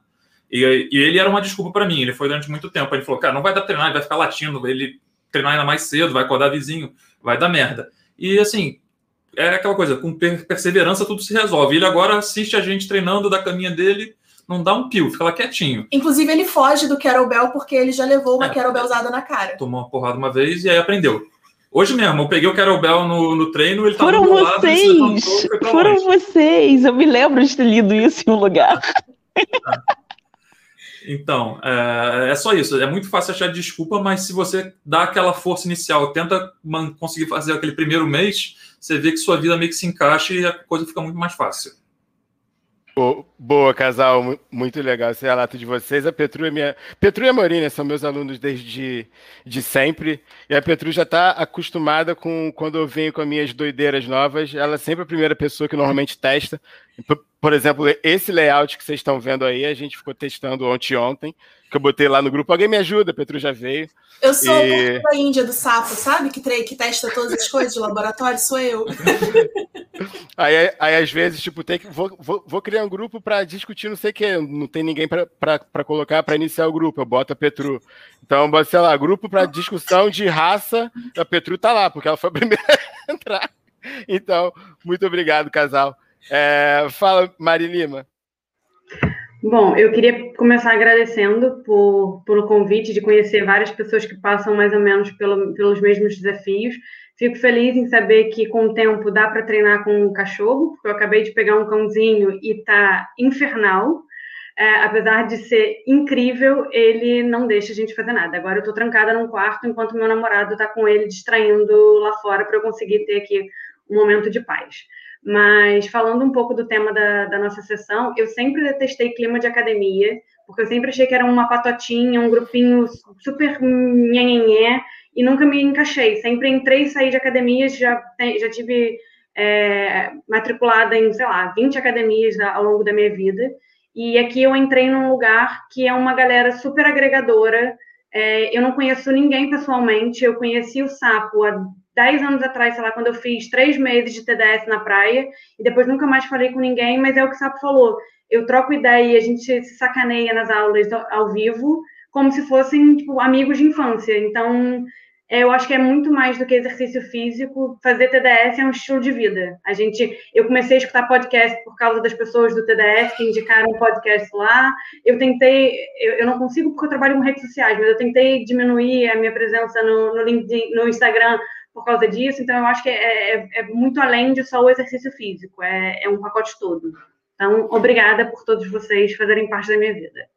E, e, ele era uma desculpa para mim, ele foi durante muito tempo. Ele falou, cara, não vai dar pra treinar, ele vai ficar latindo, ele treinar ainda mais cedo, vai acordar vizinho, vai dar merda. E, assim, é aquela coisa, com perseverança tudo se resolve. Ele agora assiste a gente treinando da caminha dele, não dá um pio, fica lá quietinho. Inclusive, ele foge do kettlebell porque ele já levou uma é, kettlebell usada na cara. Tomou uma porrada uma vez e aí aprendeu. Hoje mesmo, eu peguei o Kettlebell no, no treino, ele Foram tava do vocês! Lado, Foram longe. vocês! Eu me lembro de ter lido isso em um lugar. Então, é, é, só isso. É muito fácil achar desculpa, mas se você dá aquela força inicial, tenta conseguir fazer aquele primeiro mês, você vê que sua vida meio que se encaixa e a coisa fica muito mais fácil. Boa, casal, muito legal esse relato de vocês. A Petru e minha. Petru e a Morina são meus alunos desde de sempre. E a Petru já está acostumada com quando eu venho com as minhas doideiras novas. Ela é sempre a primeira pessoa que normalmente testa. Por exemplo, esse layout que vocês estão vendo aí, a gente ficou testando ontem ontem, que eu botei lá no grupo. Alguém me ajuda, Petru já veio. Eu sou e... a Índia do sapo, sabe? Que, que testa todas as coisas de laboratório, sou eu. aí, aí, às vezes, tipo, tem que. Vou, vou, vou criar um grupo para discutir não sei o quê. Não tem ninguém para colocar para iniciar o grupo. Eu boto a Petru. Então, sei lá, grupo para discussão de raça. A Petru tá lá, porque ela foi a primeira a entrar. Então, muito obrigado, casal. É, fala, Mari Lima. Bom, eu queria começar agradecendo por, pelo convite de conhecer várias pessoas que passam mais ou menos pelo, pelos mesmos desafios. Fico feliz em saber que com o tempo dá para treinar com um cachorro, porque eu acabei de pegar um cãozinho e tá infernal. É, apesar de ser incrível, ele não deixa a gente fazer nada. Agora eu estou trancada num quarto enquanto meu namorado está com ele distraindo lá fora para eu conseguir ter aqui um momento de paz. Mas falando um pouco do tema da, da nossa sessão, eu sempre detestei clima de academia, porque eu sempre achei que era uma patotinha, um grupinho super nhenhenhé, e nunca me encaixei. Sempre entrei e saí de academias, já, já tive é, matriculada em, sei lá, 20 academias ao longo da minha vida. E aqui eu entrei num lugar que é uma galera super agregadora. É, eu não conheço ninguém pessoalmente. Eu conheci o Sapo há 10 anos atrás, sei lá, quando eu fiz três meses de TDS na praia. E depois nunca mais falei com ninguém, mas é o que o Sapo falou. Eu troco ideia e a gente se sacaneia nas aulas ao vivo, como se fossem tipo, amigos de infância. Então, é, eu acho que é muito mais do que exercício físico. Fazer TDS é um estilo de vida. A gente, eu comecei a escutar podcast por causa das pessoas do TDS que indicaram podcast lá. Eu tentei, eu, eu não consigo porque eu trabalho com redes sociais, mas eu tentei diminuir a minha presença no, no LinkedIn, no Instagram por causa disso. Então, eu acho que é, é, é muito além de só o exercício físico. É, é um pacote todo. Então, obrigada por todos vocês fazerem parte da minha vida.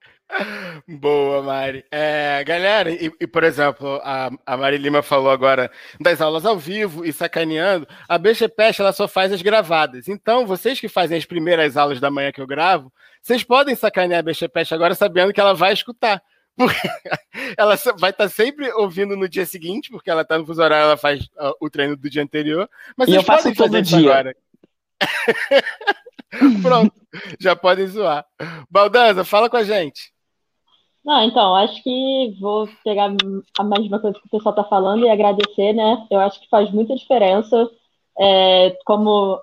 Boa, Mari. É, galera, e, e, por exemplo, a, a Mari Lima falou agora das aulas ao vivo e sacaneando. A BGPest ela só faz as gravadas. Então, vocês que fazem as primeiras aulas da manhã que eu gravo, vocês podem sacanear a BGPest agora sabendo que ela vai escutar. Porque ela vai estar sempre ouvindo no dia seguinte, porque ela está no fuso horário, ela faz uh, o treino do dia anterior. Mas e eu faço todo dia. Agora. Pronto, já podem zoar. Baldanza, fala com a gente. Não, então, acho que vou pegar a mesma coisa que o pessoal está falando e agradecer, né? Eu acho que faz muita diferença. É, como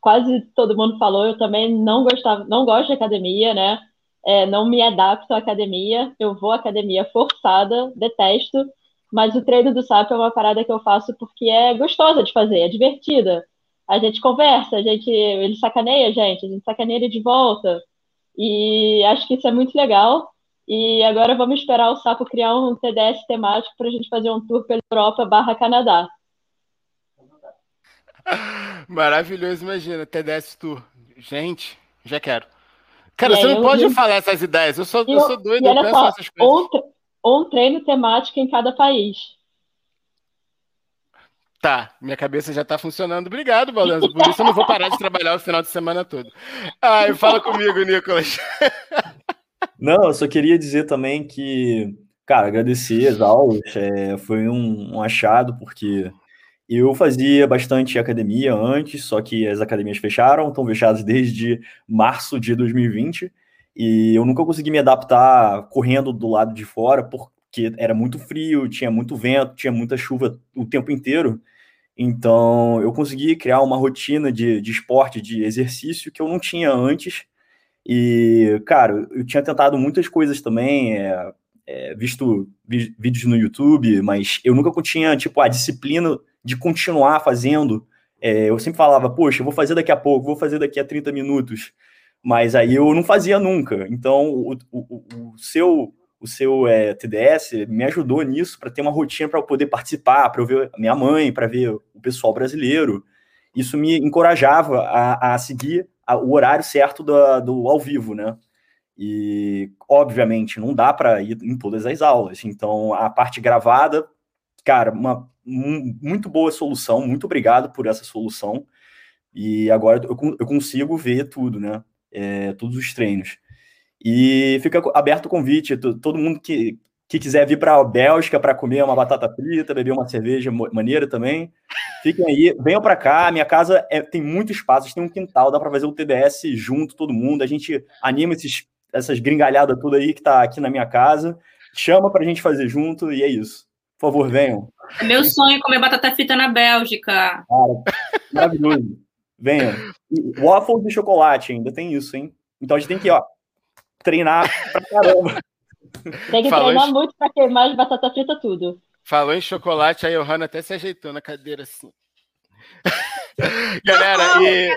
quase todo mundo falou, eu também não gostava, não gosto de academia, né? É, não me adapto à academia, eu vou à academia forçada, detesto, mas o treino do SAP é uma parada que eu faço porque é gostosa de fazer, é divertida. A gente conversa, a gente, ele sacaneia a gente, a gente sacaneia ele de volta. E acho que isso é muito legal. E agora vamos esperar o Sapo criar um TDS temático para a gente fazer um tour pela Europa barra Canadá. Maravilhoso, imagina, TDS Tour. Gente, já quero. Cara, você não pode falar essas ideias. Eu sou, eu, eu sou doido, eu penso só, essas coisas. Um, um treino temático em cada país. Tá, minha cabeça já tá funcionando. Obrigado, Balança. Por isso eu não vou parar de trabalhar o final de semana todo. Ai, fala comigo, Nicolas. Não, eu só queria dizer também que, cara, agradecer as aulas, é, foi um, um, achado, porque eu fazia bastante academia antes, só que as academias fecharam, estão fechadas desde março de 2020, e eu nunca consegui me adaptar correndo do lado de fora, porque era muito frio, tinha muito vento, tinha muita chuva o tempo inteiro. Então, eu consegui criar uma rotina de, de esporte, de exercício que eu não tinha antes, e, cara, eu tinha tentado muitas coisas também, é, é, visto vídeos no YouTube, mas eu nunca tinha, tipo, a disciplina de continuar fazendo. É, eu sempre falava, poxa, vou fazer daqui a pouco, vou fazer daqui a 30 minutos. Mas aí eu não fazia nunca. Então, o, o, o seu, o seu é, TDS me ajudou nisso para ter uma rotina para eu poder participar, para eu ver a minha mãe, para ver o pessoal brasileiro. Isso me encorajava a, a seguir o horário certo do, do ao vivo, né? E, obviamente, não dá para ir em todas as aulas. Então, a parte gravada, cara, uma muito boa solução. Muito obrigado por essa solução. E agora eu, eu consigo ver tudo, né? É, todos os treinos. E fica aberto o convite, todo mundo que, que quiser vir para a Bélgica para comer uma batata frita, beber uma cerveja maneira também, fiquem aí, venham para cá. Minha casa é, tem muito espaço, tem um quintal, dá para fazer o TDS junto, todo mundo. A gente anima esses, essas gringalhadas tudo aí que tá aqui na minha casa. Chama para a gente fazer junto e é isso. Por favor, venham. É meu sonho comer batata frita na Bélgica. Cara, maravilhoso. Venham. E waffles de chocolate ainda tem isso, hein? Então a gente tem que, ó, treinar pra caramba. Tem que Falou treinar em... muito para queimar de batata frita tudo. Falou em chocolate, a Johanna até se ajeitou na cadeira assim. Galera, e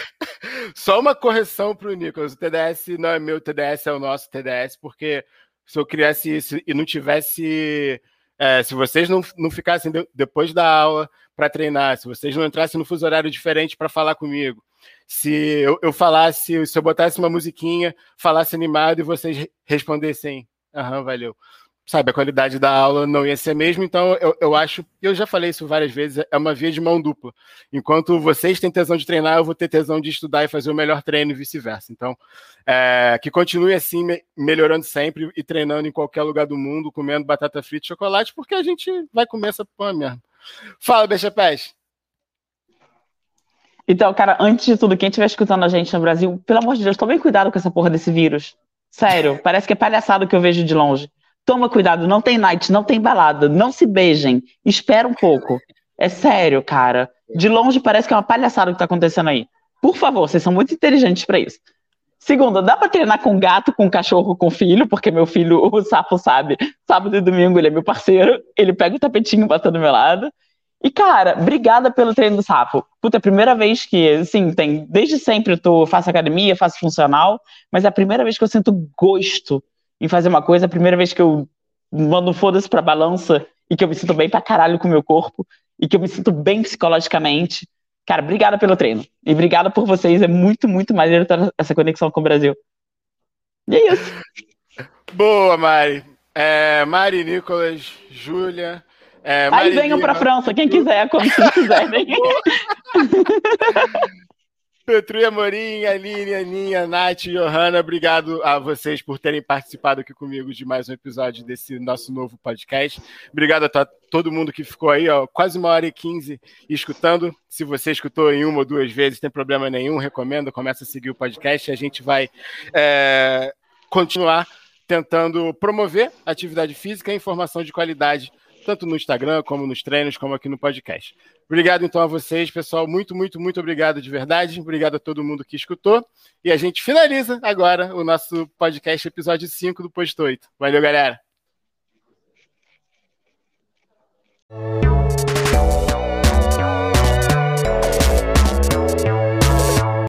só uma correção para o Nicolas. O TDS não é meu, o TDS é o nosso TDS, porque se eu criasse isso e não tivesse. É, se vocês não, não ficassem de, depois da aula para treinar, se vocês não entrassem no fuso horário diferente para falar comigo, se eu, eu, falasse, se eu botasse uma musiquinha, falasse animado e vocês respondessem, aham, valeu. Sabe, a qualidade da aula não ia ser a mesma, então eu, eu acho, eu já falei isso várias vezes, é uma via de mão dupla. Enquanto vocês têm tesão de treinar, eu vou ter tesão de estudar e fazer o melhor treino e vice-versa. Então, é, que continue assim, me, melhorando sempre e treinando em qualquer lugar do mundo, comendo batata frita e chocolate, porque a gente vai comer essa porra mesmo. Fala, Beija Pés. Então, cara, antes de tudo, quem estiver escutando a gente no Brasil, pelo amor de Deus, tomem cuidado com essa porra desse vírus. Sério, parece que é palhaçada que eu vejo de longe. Toma cuidado, não tem night, não tem balada, não se beijem, espera um pouco. É sério, cara. De longe parece que é uma palhaçada o que tá acontecendo aí. Por favor, vocês são muito inteligentes para isso. Segundo, dá pra treinar com gato, com cachorro, com filho, porque meu filho, o sapo, sabe. Sábado e domingo ele é meu parceiro, ele pega o tapetinho, bota do meu lado. E, cara, obrigada pelo treino do sapo. Puta, é a primeira vez que, assim, tem. Desde sempre eu tô, faço academia, faço funcional, mas é a primeira vez que eu sinto gosto em fazer uma coisa, a primeira vez que eu mando foda-se pra balança e que eu me sinto bem pra caralho com o meu corpo e que eu me sinto bem psicologicamente. Cara, obrigada pelo treino. E obrigada por vocês. É muito, muito maneiro ter essa conexão com o Brasil. E é isso. Boa, Mari. É, Mari, Nicolas, Júlia. É, Aí venham para a França, quem quiser, quando vocês quiserem. Petru e Amorim, Aline, Aninha, Nath Johanna, obrigado a vocês por terem participado aqui comigo de mais um episódio desse nosso novo podcast. Obrigado a todo mundo que ficou aí, ó, quase uma hora e quinze escutando. Se você escutou em uma ou duas vezes, tem problema nenhum, recomendo, começa a seguir o podcast a gente vai é, continuar tentando promover atividade física e informação de qualidade tanto no Instagram, como nos treinos, como aqui no podcast. Obrigado então a vocês, pessoal. Muito, muito, muito obrigado de verdade. Obrigado a todo mundo que escutou. E a gente finaliza agora o nosso podcast, episódio 5 do Posto 8. Valeu, galera.